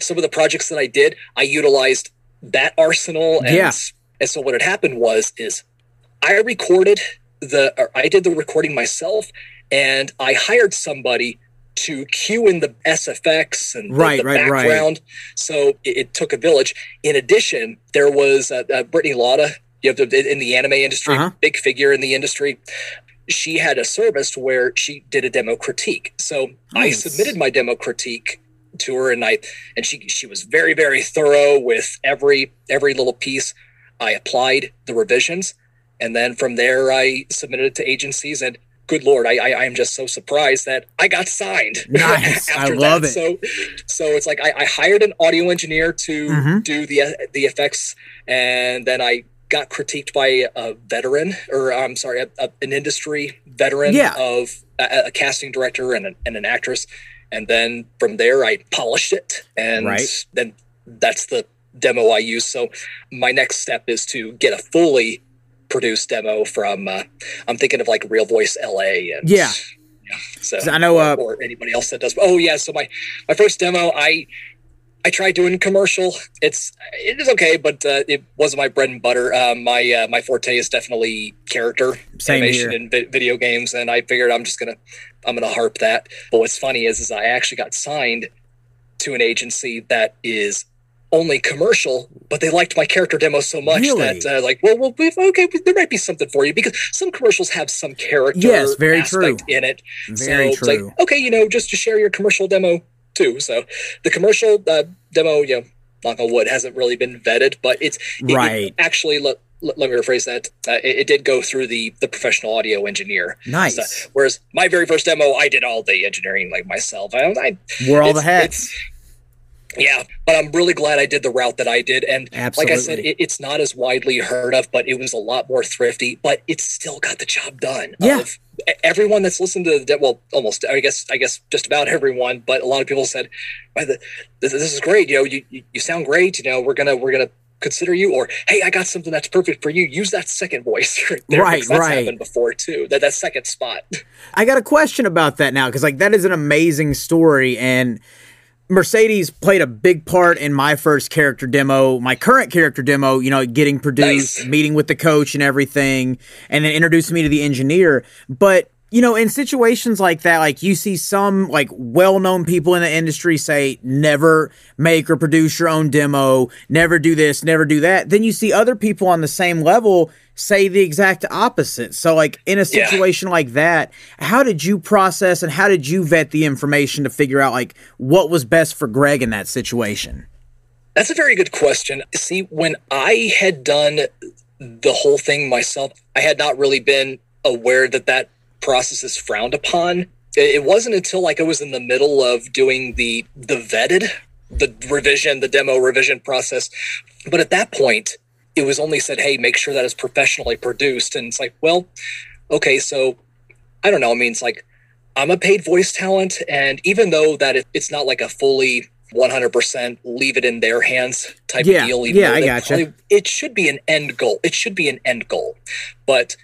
some of the projects that I did. I utilized that arsenal and Yeah. and so what had happened was is I recorded the or I did the recording myself and I hired somebody to cue in the SFX and the, Right, the right, right. background. So it, it took a village. In addition, there was uh, uh, Brittany Lauda, you have to, in the anime industry, Uh-huh. big figure in the industry. She had a service where she did a demo critique. So I submitted my demo critique to her, and I and she she was very very thorough with every every little piece. I applied the revisions, and then from there I submitted it to agencies. And good lord, I I, I am just so surprised that I got signed. Nice. I love that. it. So so it's like I, I hired an audio engineer to Mhm. do the the effects, and then I got critiqued by a veteran, or I'm sorry, a, a- an industry veteran Yeah. of a, a casting director and an, and an actress. And then from there, I polished it, and Right. then that's the demo I use. So my next step is to get a fully produced demo from. Uh, I'm thinking of like Real Voice LA and Yeah. So So I know, uh, or, or anybody else that does. Oh yeah, so my my first demo, I I tried doing commercial. It's it is okay, but uh, it wasn't my bread and butter. Um, my uh, my forte is definitely character Same animation here. in vi- video games, and I figured I'm just gonna I'm gonna harp that. But what's funny is is I actually got signed to an agency that is only commercial, but they liked my character demo so much Really? that uh, like, well, well, we've, okay, there might be something for you because some commercials have some character Yes, very aspect true. in it. Very so it's like, true. okay, you know, just to share your commercial demo too. So the commercial uh, demo, you know, knock on wood, hasn't really been vetted, but it's it- it Right. actually, let, let, me rephrase that. Uh, it, it did go through the the professional audio engineer. Nice. So- whereas my very first demo, I did all the engineering like myself. I, I Wear all the hats. Yeah, but I'm really glad I did the route that I did. And like I said, it, it's not as widely heard of, but it was a lot more thrifty. But it still got the job done. Yeah. Of everyone that's listened to the well, almost I guess I guess just about everyone, but a lot of people said, "This, this is great. You know, you, you you sound great. You know, we're gonna we're gonna." Consider you, or hey, I got something that's perfect for you. Use that second voice right there. Right, that's right. happened before too. That that second spot. I got a question about that now because like that is an amazing story and Mercedes played a big part in my first character demo, my current character demo, you know, getting produced, Nice. meeting with the coach and everything, and then introduced me to the engineer. But, you know, in situations like that, like you see some like well-known people in the industry say never make or produce your own demo, never do this, never do that. Then you see other people on the same level say the exact opposite. So like in a Yeah. situation like that, how did you process and how did you vet the information to figure out like what was best for Greg in that situation? That's a very good question. See, when I had done the whole thing myself, I had not really been aware that that process is frowned upon. It wasn't until like I was in the middle of doing the the vetted, the revision, the demo revision process. But at that point, it was only said, "Hey, make sure that it's professionally produced." And it's like, well, okay, so I don't know. I mean, it's like I'm a paid voice talent, and even though that it, it's not like a fully 100% leave it in their hands type Yeah, of deal, even yeah, I gotcha. probably- it should be an end goal. It should be an end goal, but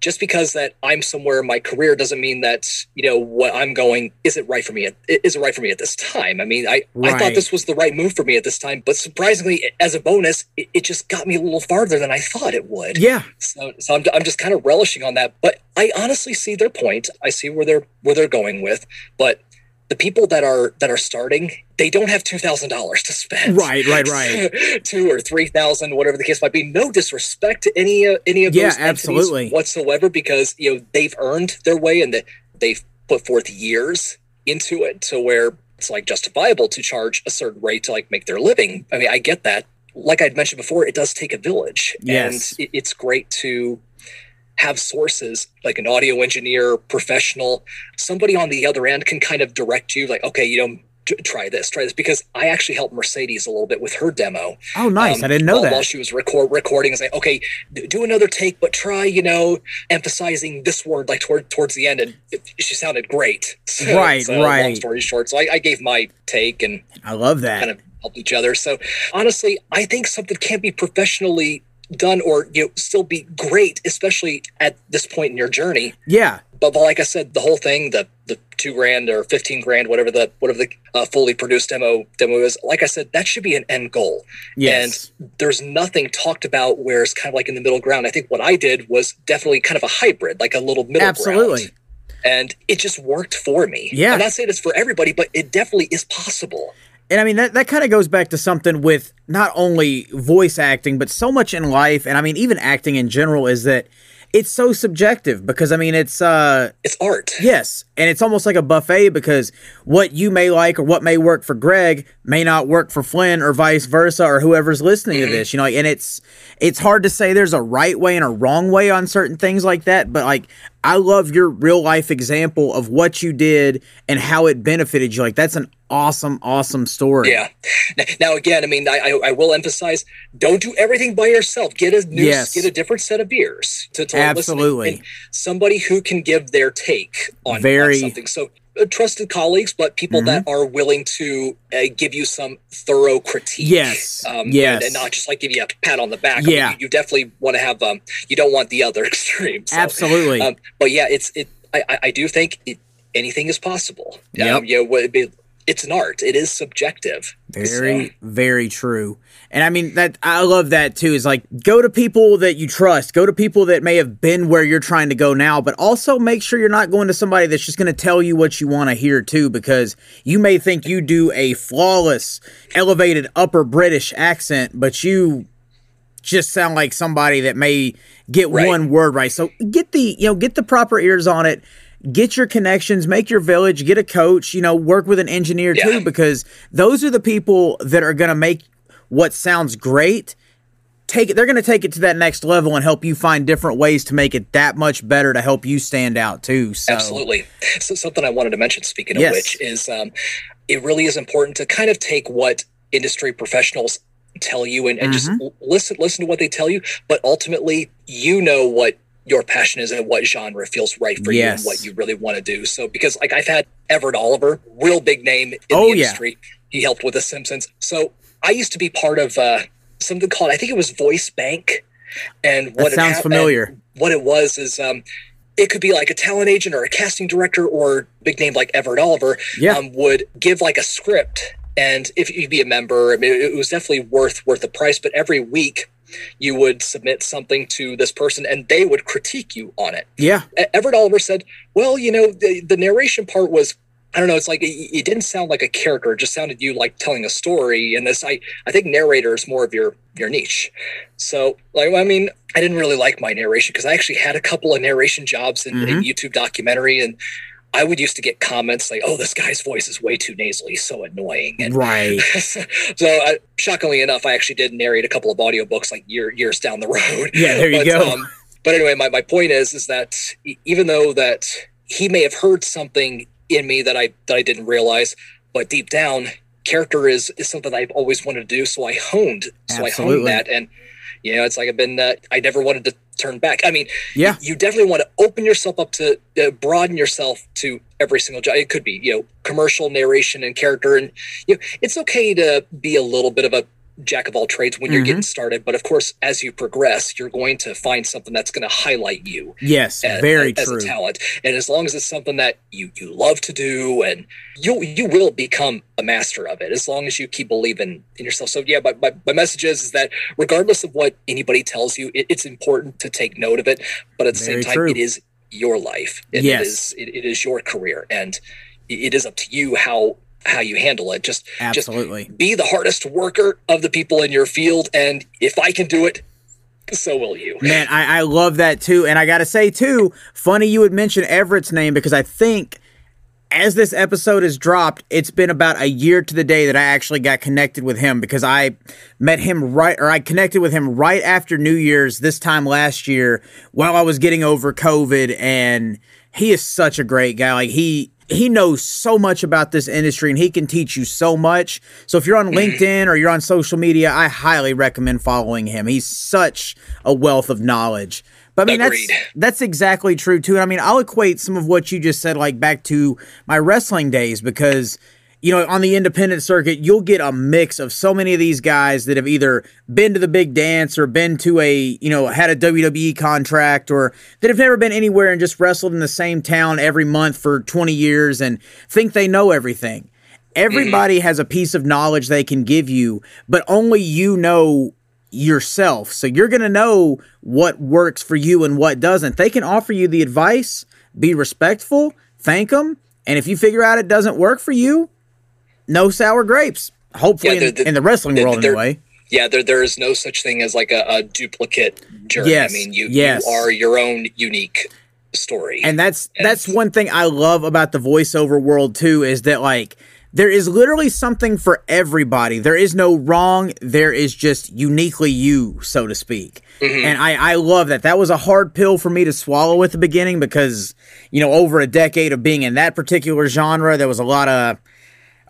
just because that I'm somewhere in my career doesn't mean that you know what I'm going isn't right for me. At, isn't right for me at this time. I mean, I I thought this was the right move for me at this time, but surprisingly, as a bonus, it, it just got me a little farther than I thought it would. Yeah. So, so I'm, I'm just kind of relishing on that. But I honestly see their point. I see where they're where they're going with. But the people that are that are starting, they don't have two thousand dollars to spend. Right, right, right. Two or three thousand, whatever the case might be. No disrespect to any uh, any of Yeah, those absolutely. whatsoever, because you know they've earned their way and that they've put forth years into it to where it's like justifiable to charge a certain rate to like make their living. I mean, I get that. like I'd mentioned before, it does take a village. Yes. And it, it's great to have sources like an audio engineer, professional, somebody on the other end can kind of direct you, like, okay, you know, try this, try this, because I actually helped Mercedes a little bit with her demo. Oh, nice. Um, I didn't know while, that. While she was record, recording, and say, okay, d- do another take, but try, you know, emphasizing this word like toward towards the end, and it, she sounded great. So, Right, so, Long story short, so I, I gave my take and I love that. kind of helped each other. So honestly, I think something can't be professionally done or you know still be great, especially at this point in your journey. yeah. But, but like I said, the whole thing, the the two grand or fifteen grand, whatever the whatever the uh, fully produced demo demo is, like I said, that should be an end goal. Yes. And there's nothing talked about where it's kind of like in the middle ground. I think what I did was definitely kind of a hybrid, like a little middle Absolutely. ground. And it just worked for me. Yeah. I'm not saying it's for everybody, but it definitely is possible. And I mean that that kind of goes back to something with not only voice acting but so much in life and I mean even acting in general is that it's so subjective because I mean it's uh It's art. yes and it's almost like a buffet because what you may like or what may work for Greg may not work for Flynn or vice versa or whoever's listening to this you know and it's it's hard to say there's a right way and a wrong way on certain things like that but like I love your real life example of what you did and how it benefited you like that's an awesome awesome story Yeah. Now again, I mean, I, I, will emphasize: don't do everything by yourself. Get a new, Yes. get a different set of ears to, to Absolutely. somebody who can give their take on, on Very- Mm-hmm. something. So. Uh, trusted colleagues, but people that are willing to uh, give you some thorough critique. Yes. um, Yes. and, and not just like give you a pat on the back. I mean, Yeah. you, you definitely want to have. Um, you don't want the other extreme. So, Absolutely. Um, but yeah, it's it. I, I- do think it, anything is possible. Yeah, Um, you know, what- it- it's an art. It is subjective. Very, So- very true. And I mean that I love that too. Is like go to people that you trust, go to people that may have been where you're trying to go now, but also make sure you're not going to somebody that's just going to tell you what you want to hear too, because you may think you do a flawless, elevated upper British accent, but you just sound like somebody that may get Right. one word right. So get the you know get the proper ears on it. Get your connections, make your village, get a coach, you know, work with an engineer Yeah. too, because those are the people that are going to make what sounds great take it. They're going to take it to that next level and help you find different ways to make it that much better to help you stand out too. So Absolutely. So something I wanted to mention, speaking of Yes. which, is um, it really is important to kind of take what industry professionals tell you and, and just Mm-hmm. l- listen listen to what they tell you. But ultimately, you know what your passion is and what genre feels right for you and what you really want to do. So because like I've had Everett Oliver, real big name in Oh, the yeah. industry. He helped with The Simpsons. So I used to be part of uh, something called I think it was Voice Bank. And what sounds hap- familiar. What it was is um, it could be like a talent agent or a casting director or big name like Everett Oliver Yeah. um, would give like a script. And if you'd be a member, I mean, it was definitely worth worth the price. But every week, you would submit something to this person, and they would critique you on it. yeah, Everett Oliver said, "Well, you know, the, the narration part was." I don't know. It's like it, it didn't sound like a character; it just sounded you like telling a story. And this, I, I think, narrator is more of your your niche. So, like, I mean, I didn't really like my narration because I actually had a couple of narration jobs in, in mm-hmm. YouTube documentary, and I would used to get comments like, "Oh, this guy's voice is way too nasally, so annoying." And right. so, I, shockingly enough, I actually did narrate a couple of audiobooks like year, years down the road. Yeah, there you but, go. Um, but anyway, my, my point is is that even though that he may have heard something in me that I that I didn't realize, but deep down, character is is something I've always wanted to do. So I honed, so I honed that, and you know, it's like I've been. Uh, I never wanted to turn back. I mean, Yeah. you definitely want to open yourself up to uh, broaden yourself to every single job. It could be, you know, commercial narration and character, and you know, it's okay to be a little bit of a jack of all trades when you're Mhm. getting started. But of course, as you progress, you're going to find something that's going to highlight you Yes, as, very as true. a talent. And as long as it's something that you you love to do, and you you will become a master of it as long as you keep believing in yourself. So yeah, my, my, my message is, is that regardless of what anybody tells you, it, it's important to take note of it. But at the Very same time, true. it is your life. It, Yes. it is it, it is your career, and it is up to you how how you handle it. Just Absolutely. just be the hardest worker of the people in your field, and if I can do it, so will you. Man, I, I love that too. And I got to say, too, funny you would mention Everett's name because I think as this episode is dropped, it's been about a year to the day that I actually got connected with him because I met him right, or I connected with him right after New Year's this time last year while I was getting over COVID. And he is such a great guy. Like, he, he knows so much about this industry and he can teach you so much. So if you're on mm-hmm. LinkedIn or you're on social media, I highly recommend following him. He's such a wealth of knowledge. But I mean, Agreed. that's that's exactly true too. And I mean, I'll equate some of what you just said like back to my wrestling days because you know, on the independent circuit, you'll get a mix of so many of these guys that have either been to the big dance or been to a, you know, had a WWE contract or that have never been anywhere and just wrestled in the same town every month for 20 years and think they know everything. Everybody mm-hmm. has a piece of knowledge they can give you, but only you know yourself. So you're going to know what works for you and what doesn't. They can offer you the advice, be respectful, thank them, and if you figure out it doesn't work for you, no sour grapes. Hopefully, Yeah, in, they're- in the wrestling they're- world, anyway. Yeah, there there is no such thing as like a, a duplicate journey. Yes, I mean, you yes. you are your own unique story. And that's And- that's one thing I love about the voiceover world too is that like there is literally something for everybody. There is no wrong. There is just uniquely you, so to speak. Mm-hmm. And I, I love that. That was a hard pill for me to swallow at the beginning because, you know, over a decade of being in that particular genre, there was a lot of,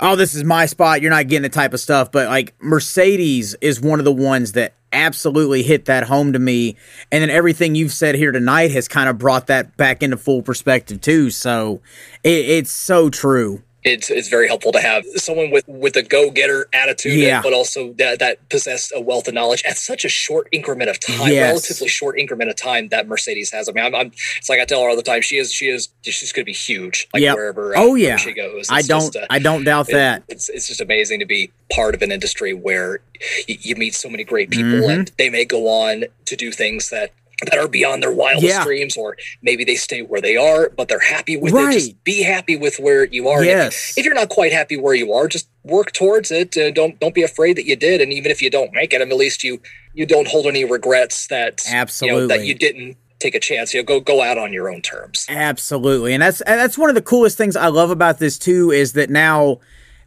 oh, this is my spot. You're not getting the type of stuff. But like Mercedes is one of the ones that absolutely hit that home to me. And then everything you've said here tonight has kind of brought that back into full perspective too. So it, it's so true. It's it's very helpful to have someone with with a go getter attitude, Yeah. but also that that possess a wealth of knowledge at such a short increment of time, Yes. relatively short increment of time that Mercedes has. I mean, I'm, I'm it's like I tell her all the time, she is she is she's going to be huge, like Yep. wherever uh, Oh wherever yeah. she goes. I don't I don't doubt it- that. it's it's just amazing to be part of an industry where y- you meet so many great people Mhm. and they may go on to do things that that are beyond their wildest Yeah. dreams or maybe they stay where they are but they're happy with Right. it just be happy with where you are And if- Yes. if, you're not quite happy where you are just work towards it uh, don't don't be afraid that you did and even if you don't make it I mean, at least you you don't hold any regrets that you know, Absolutely. that you didn't take a chance you know, go go out on your own terms Absolutely. And that's and that's one of the coolest things I love about this too is that now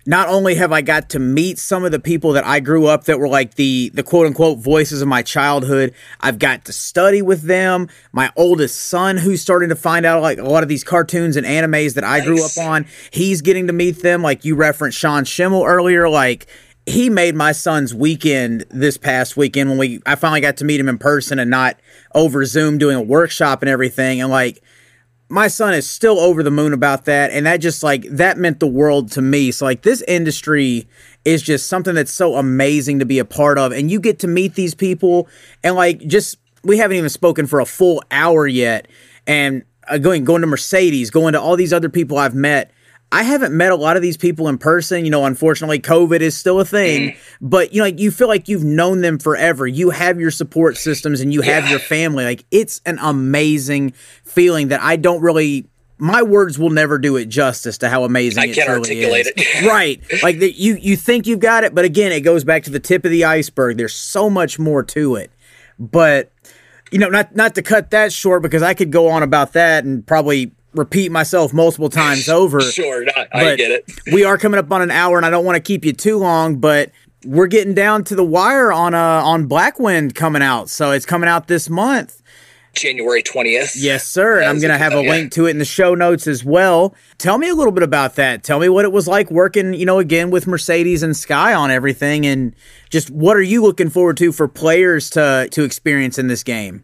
not only have I got to meet some of the people that I grew up that were like the the quote unquote voices of my childhood, I've got to study with them. My oldest son who's starting to find out like a lot of these cartoons and animes that I grew up on, he's getting to meet them. Like you referenced Sean Schemmel earlier like he made my son's weekend this past weekend when we I finally got to meet him in person and not over Zoom doing a workshop and everything. And like my son is still over the moon about that and that just like that meant the world to me. So like this industry is just something that's so amazing to be a part of and you get to meet these people and like just we haven't even spoken for a full hour yet and uh, going going to mercedes going to all these other people i've met I haven't met a lot of these people in person. You know, unfortunately, COVID is still a thing. Mm. But you know, like you feel like you've known them forever. You have your support systems and you have Yeah. your family. Like it's an amazing feeling that I don't really. My words will never do it justice to how amazing I it can't truly articulate is. it. right? Like the, you, you think you've got it, but again, it goes back to the tip of the iceberg. There's so much more to it. But you know, not not to cut that short because I could go on about that and probably repeat myself multiple times over. sure I, I get it We are coming up on an hour, and I don't want to keep you too long, but we're getting down to the wire on uh on Blackwind coming out. So it's coming out this month. January 20th Yes, sir. And I'm going to have a yeah. link to it in the show notes as well. Tell me a little bit about that. Tell me what it was like working, you know, again with Mercedes and Sky on everything and just what are you looking forward to for players to to experience in this game?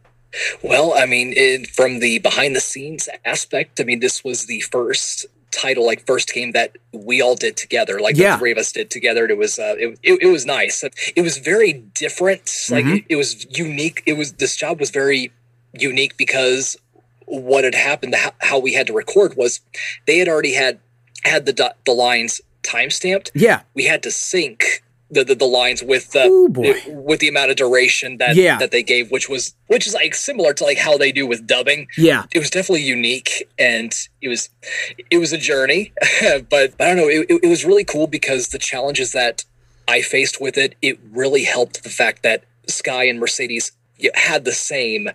Well, I mean, it, from the behind the scenes aspect, I mean, this was the first title, like first game that we all did together, like Yeah. the three of us did together. It was, uh, it, it, it was nice. It was very different. Like Mhm. it, it was unique. It was this job was very unique because what had happened, how, how we had to record was they had already had had the the lines time stamped. Yeah. We had to sync. The, the, the lines with the Ooh, with the amount of duration that Yeah. that they gave, which was which is like similar to like how they do with dubbing. Yeah. It was definitely unique, and it was it was a journey. but I don't know, it, it, it was really cool because the challenges that I faced with it, it really helped the fact that Sky and Mercedes had the same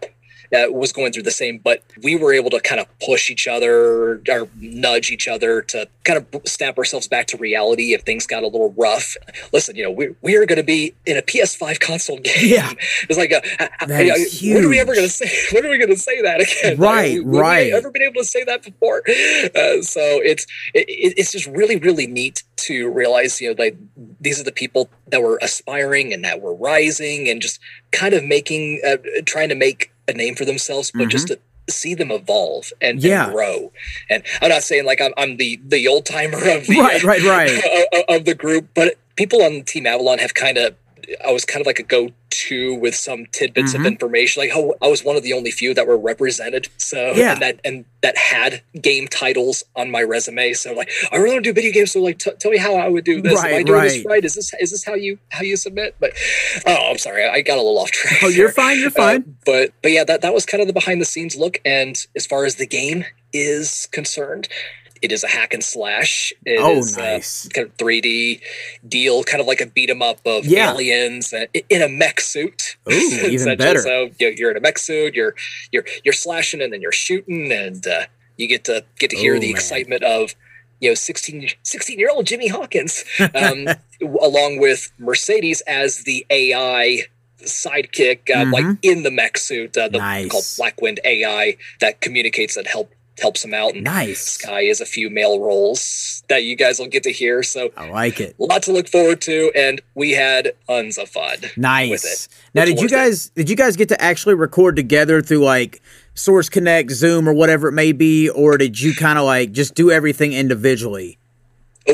uh, was going through the same, but we were able to kind of push each other or nudge each other to kind of snap ourselves back to reality if things got a little rough. Listen, you know, we, we are going to be in a PS5 console game. Yeah. It's like, a, That is I- when are we ever going to say, when are we going to say that again? Right, like, right. Ever been able to say that before? Uh, so it's, it, it- it's just really, really neat to realize, you know, like these are the people that were aspiring and that were rising and just kind of making, uh, trying to make a name for themselves, but just to see them evolve and, and Mm-hmm. Grow. And I'm not saying like I'm, I'm the the old timer of the Right, right, right. of, of the group, but people on Team Avalon have kind of. I was kind of like a go-to with some tidbits Mhm. of information. Like, oh, I was one of the only few that were represented. So, Yeah. and that and that had game titles on my resume. So, like, I really want to do video games. So, like, t- tell me how I would do this. Am I Right, doing right. this right? Is this is this how you how you submit? But oh, I'm sorry, I got a little off track. Oh, you're there. fine. You're Uh, fine. but but yeah, that that was kind of the behind the scenes look. And as far as the game is concerned, it is a hack and slash. It oh, is, uh, nice. kind of 3D deal, kind of like a beat 'em up of Yeah. aliens uh, in a mech suit. Ooh, even better. So you're in a mech suit, you're you're you're slashing and then you're shooting, and uh, you get to get to hear Oh, the man. excitement of you know 16 16 year old Jimmy Hawkins, um, along with Mercedes as the AI sidekick, uh, like Mhm. in the mech suit, uh, the Nice. called Blackwind AI that communicates and help helps him out. And Nice. Sky is a few male roles that you guys will get to hear. So I like it. a lot to look forward to, and we had tons of fun. Nice. with it. Now, did you worth it. guys did you guys get to actually record together through like Source Connect, Zoom, or whatever it may be, or did you kind of like just do everything individually?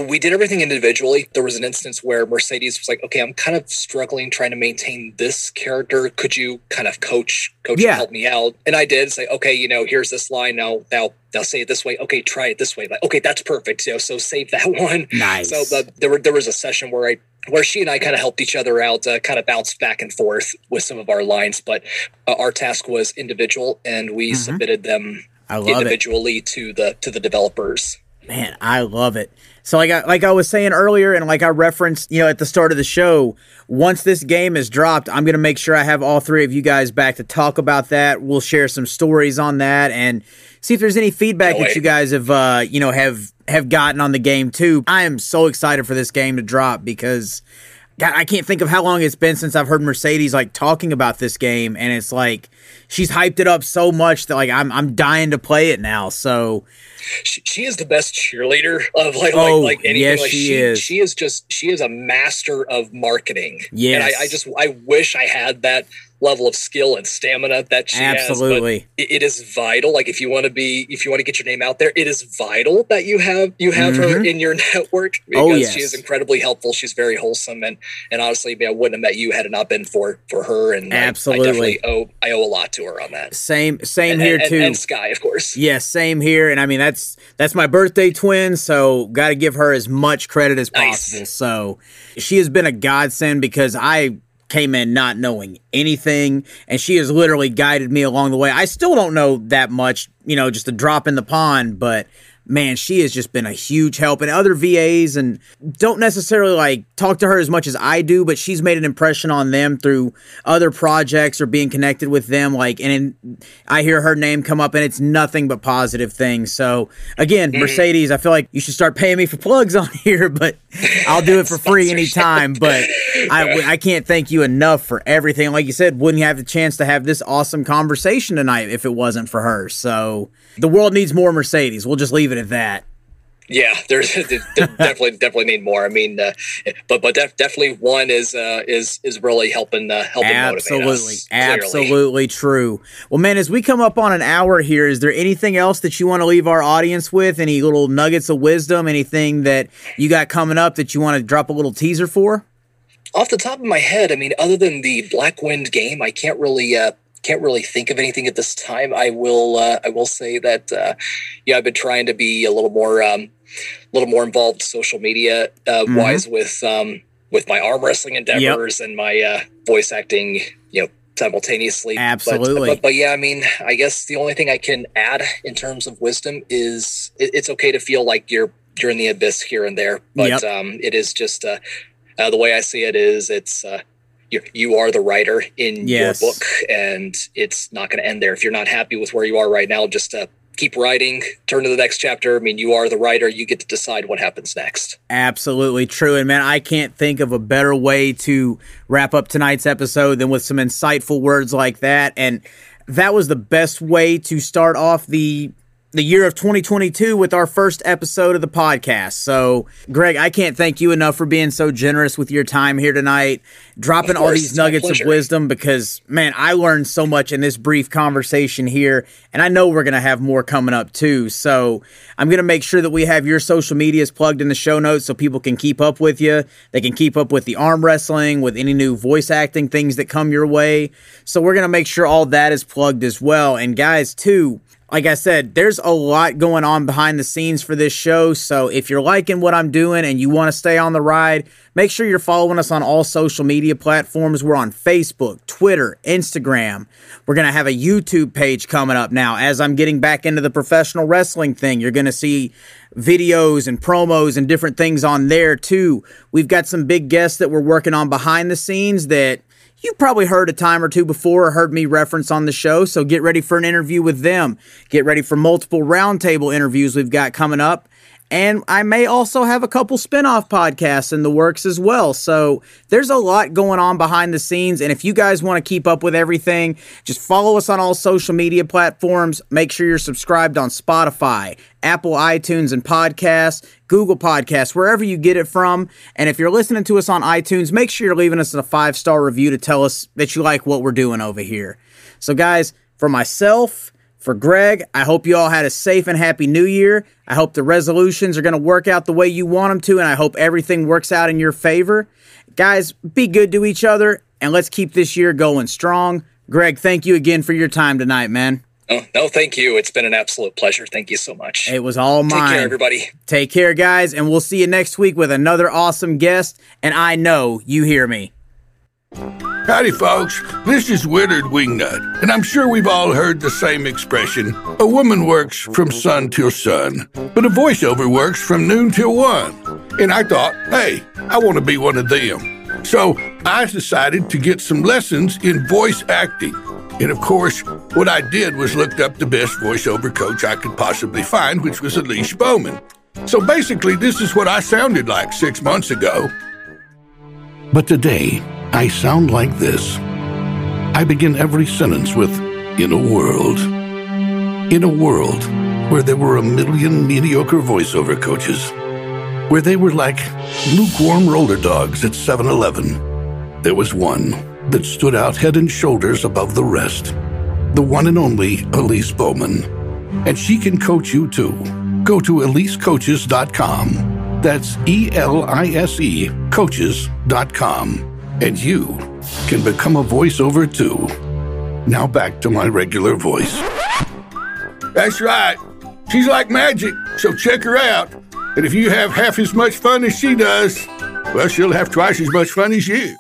We did everything individually. There was an instance where Mercedes was like, "Okay, I'm kind of struggling trying to maintain this character. Could you kind of coach, coach, Yeah. help me out?" And I did say, "Okay, you know, here's this line. Now, now, now, say it this way. Okay, try it this way. Like, okay, that's perfect. You know, so save that one." Nice. So the, there were there was a session where I where she and I kind of helped each other out, uh, kind of bounced back and forth with some of our lines, but uh, our task was individual, and we Mhm. submitted them I love it. individually to the to the developers. Man, I love it. So like I like I was saying earlier and like I referenced, you know, at the start of the show, once this game is dropped, I'm going to make sure I have all three of you guys back to talk about that. We'll share some stories on that and see if there's any feedback that you guys have uh, you know, have have gotten on the game too. I am so excited for this game to drop because God, I can't think of how long it's been since I've heard Mercedes like talking about this game, and it's like she's hyped it up so much that like I'm I'm dying to play it now. So She, she is the best cheerleader of like Oh, like, like anything. yes, like she is. She is just she is a master of marketing. Yeah, I, I just I wish I had that level of skill and stamina that she has. absolutely, it- it is vital like if you want to be if you want to get your name out there it is vital that you have you have her Mhm. in your network because Oh, she is incredibly helpful she's very wholesome and and honestly I, wouldn't have met you had it not been for for her and I- I, Absolutely. definitely owe i owe a lot to her on that same same and, here and, too. and sky of course Yes, same here. And I mean that's that's my birthday twin, so got to give her as much credit as Nice. possible. So she has been a godsend because I came in not knowing anything and she has literally guided me along the way. I still don't know that much, you know, just a drop in the pond, but man, she has just been a huge help. And other VAs and don't necessarily like talk to her as much as I do, but she's made an impression on them through other projects or being connected with them. Like, and I hear her name come up, and it's nothing but positive things. So again, Mercedes, I feel like you should start paying me for plugs on here, but I'll do it for free anytime. But I, I can't thank you enough for everything. Like you said, wouldn't have the chance to have this awesome conversation tonight if it wasn't for her. So the world needs more Mercedes. We'll just leave it at that. yeah there's definitely definitely need more i mean uh, but but def- definitely one is uh is is really helping uh helping Absolutely, motivate us, clearly. absolutely true. Well, man, as we come up on an hour here, is there anything else that you want to leave our audience with? Any little nuggets of wisdom? Anything that you got coming up that you want to drop a little teaser for? off the top of my head, I mean, other than the Blackwind game, I can't really uh, can't really think of anything at this time. I will uh, I will say that uh, yeah, I've been trying to be a little more um, a little more involved social media uh, Mhm. wise with um, with my arm wrestling endeavors and my uh, voice acting, you know. Simultaneously, But- Absolutely. But, but, yeah, I mean, I guess the only thing I can add in terms of wisdom is it, it's okay to feel like you're you're in the abyss here and there, but Yep. um, it is just uh, uh, the way I see it is it's uh, you're, you are the writer in Yes. your book, and it's not going to end there. If you're not happy with where you are right now, just uh, keep writing, turn to the next chapter. I mean, you are the writer. You get to decide what happens next. Absolutely true. And man, I can't think of a better way to wrap up tonight's episode than with some insightful words like that. And that was the best way to start off the the year of 2022 with our first episode of the podcast. So, Greg, I can't thank you enough for being so generous with your time here tonight, dropping all these nuggets of wisdom because, man, I learned so much in this brief conversation here. And I know we're going to have more coming up too. So, I'm going to make sure that we have your social medias plugged in the show notes so people can keep up with you. They can keep up with the arm wrestling, with any new voice acting things that come your way. So, we're going to make sure all that is plugged as well. And, guys, too, like I said, there's a lot going on behind the scenes for this show. So if you're liking what I'm doing and you want to stay on the ride, make sure you're following us on all social media platforms. We're on Facebook, Twitter, Instagram. We're going to have a YouTube page coming up now. As I'm getting back into the professional wrestling thing, you're going to see videos and promos and different things on there too. We've got some big guests that we're working on behind the scenes that you probably heard a time or two before or heard me reference on the show, so get ready for an interview with them. Get ready for multiple roundtable interviews we've got coming up. And I may also have a couple spin-off podcasts in the works as well. So there's a lot going on behind the scenes. And if you guys want to keep up with everything, just follow us on all social media platforms. Make sure you're subscribed on Spotify, Apple iTunes and podcasts, Google Podcasts, wherever you get it from. And if you're listening to us on iTunes, make sure you're leaving us a five star review to tell us that you like what we're doing over here. So, guys, for myself, for Greg, I hope you all had a safe and happy new year. I hope the resolutions are going to work out the way you want them to, and I hope everything works out in your favor. Guys, be good to each other, and let's keep this year going strong. Greg, thank you again for your time tonight, man. Oh, no, thank you. It's been an absolute pleasure. Thank you so much. It was all mine. Take care, everybody. Take care, guys, and we'll see you next week with another awesome guest. And I know you hear me. Howdy, folks. This is Willard Wingnut, and I'm sure we've all heard the same expression. A woman works from sun till sun, but a voiceover works from noon till one. And I thought, hey, I want to be one of them. So I decided to get some lessons in voice acting. And of course, what I did was looked up the best voiceover coach I could possibly find, which was Elise Bowman. So basically, this is what I sounded like six months ago. But today, I sound like this. I begin every sentence with, in a world. In a world where there were a million mediocre voiceover coaches, where they were like lukewarm roller dogs at 7 Eleven, there was one that stood out head and shoulders above the rest. The one and only Elise Bowman. And she can coach you too. Go to EliseCoaches.com. That's E L I S E coaches.com. And you can become a voiceover too. Now back to my regular voice. That's right. She's like magic, so check her out. And if you have half as much fun as she does, well, she'll have twice as much fun as you.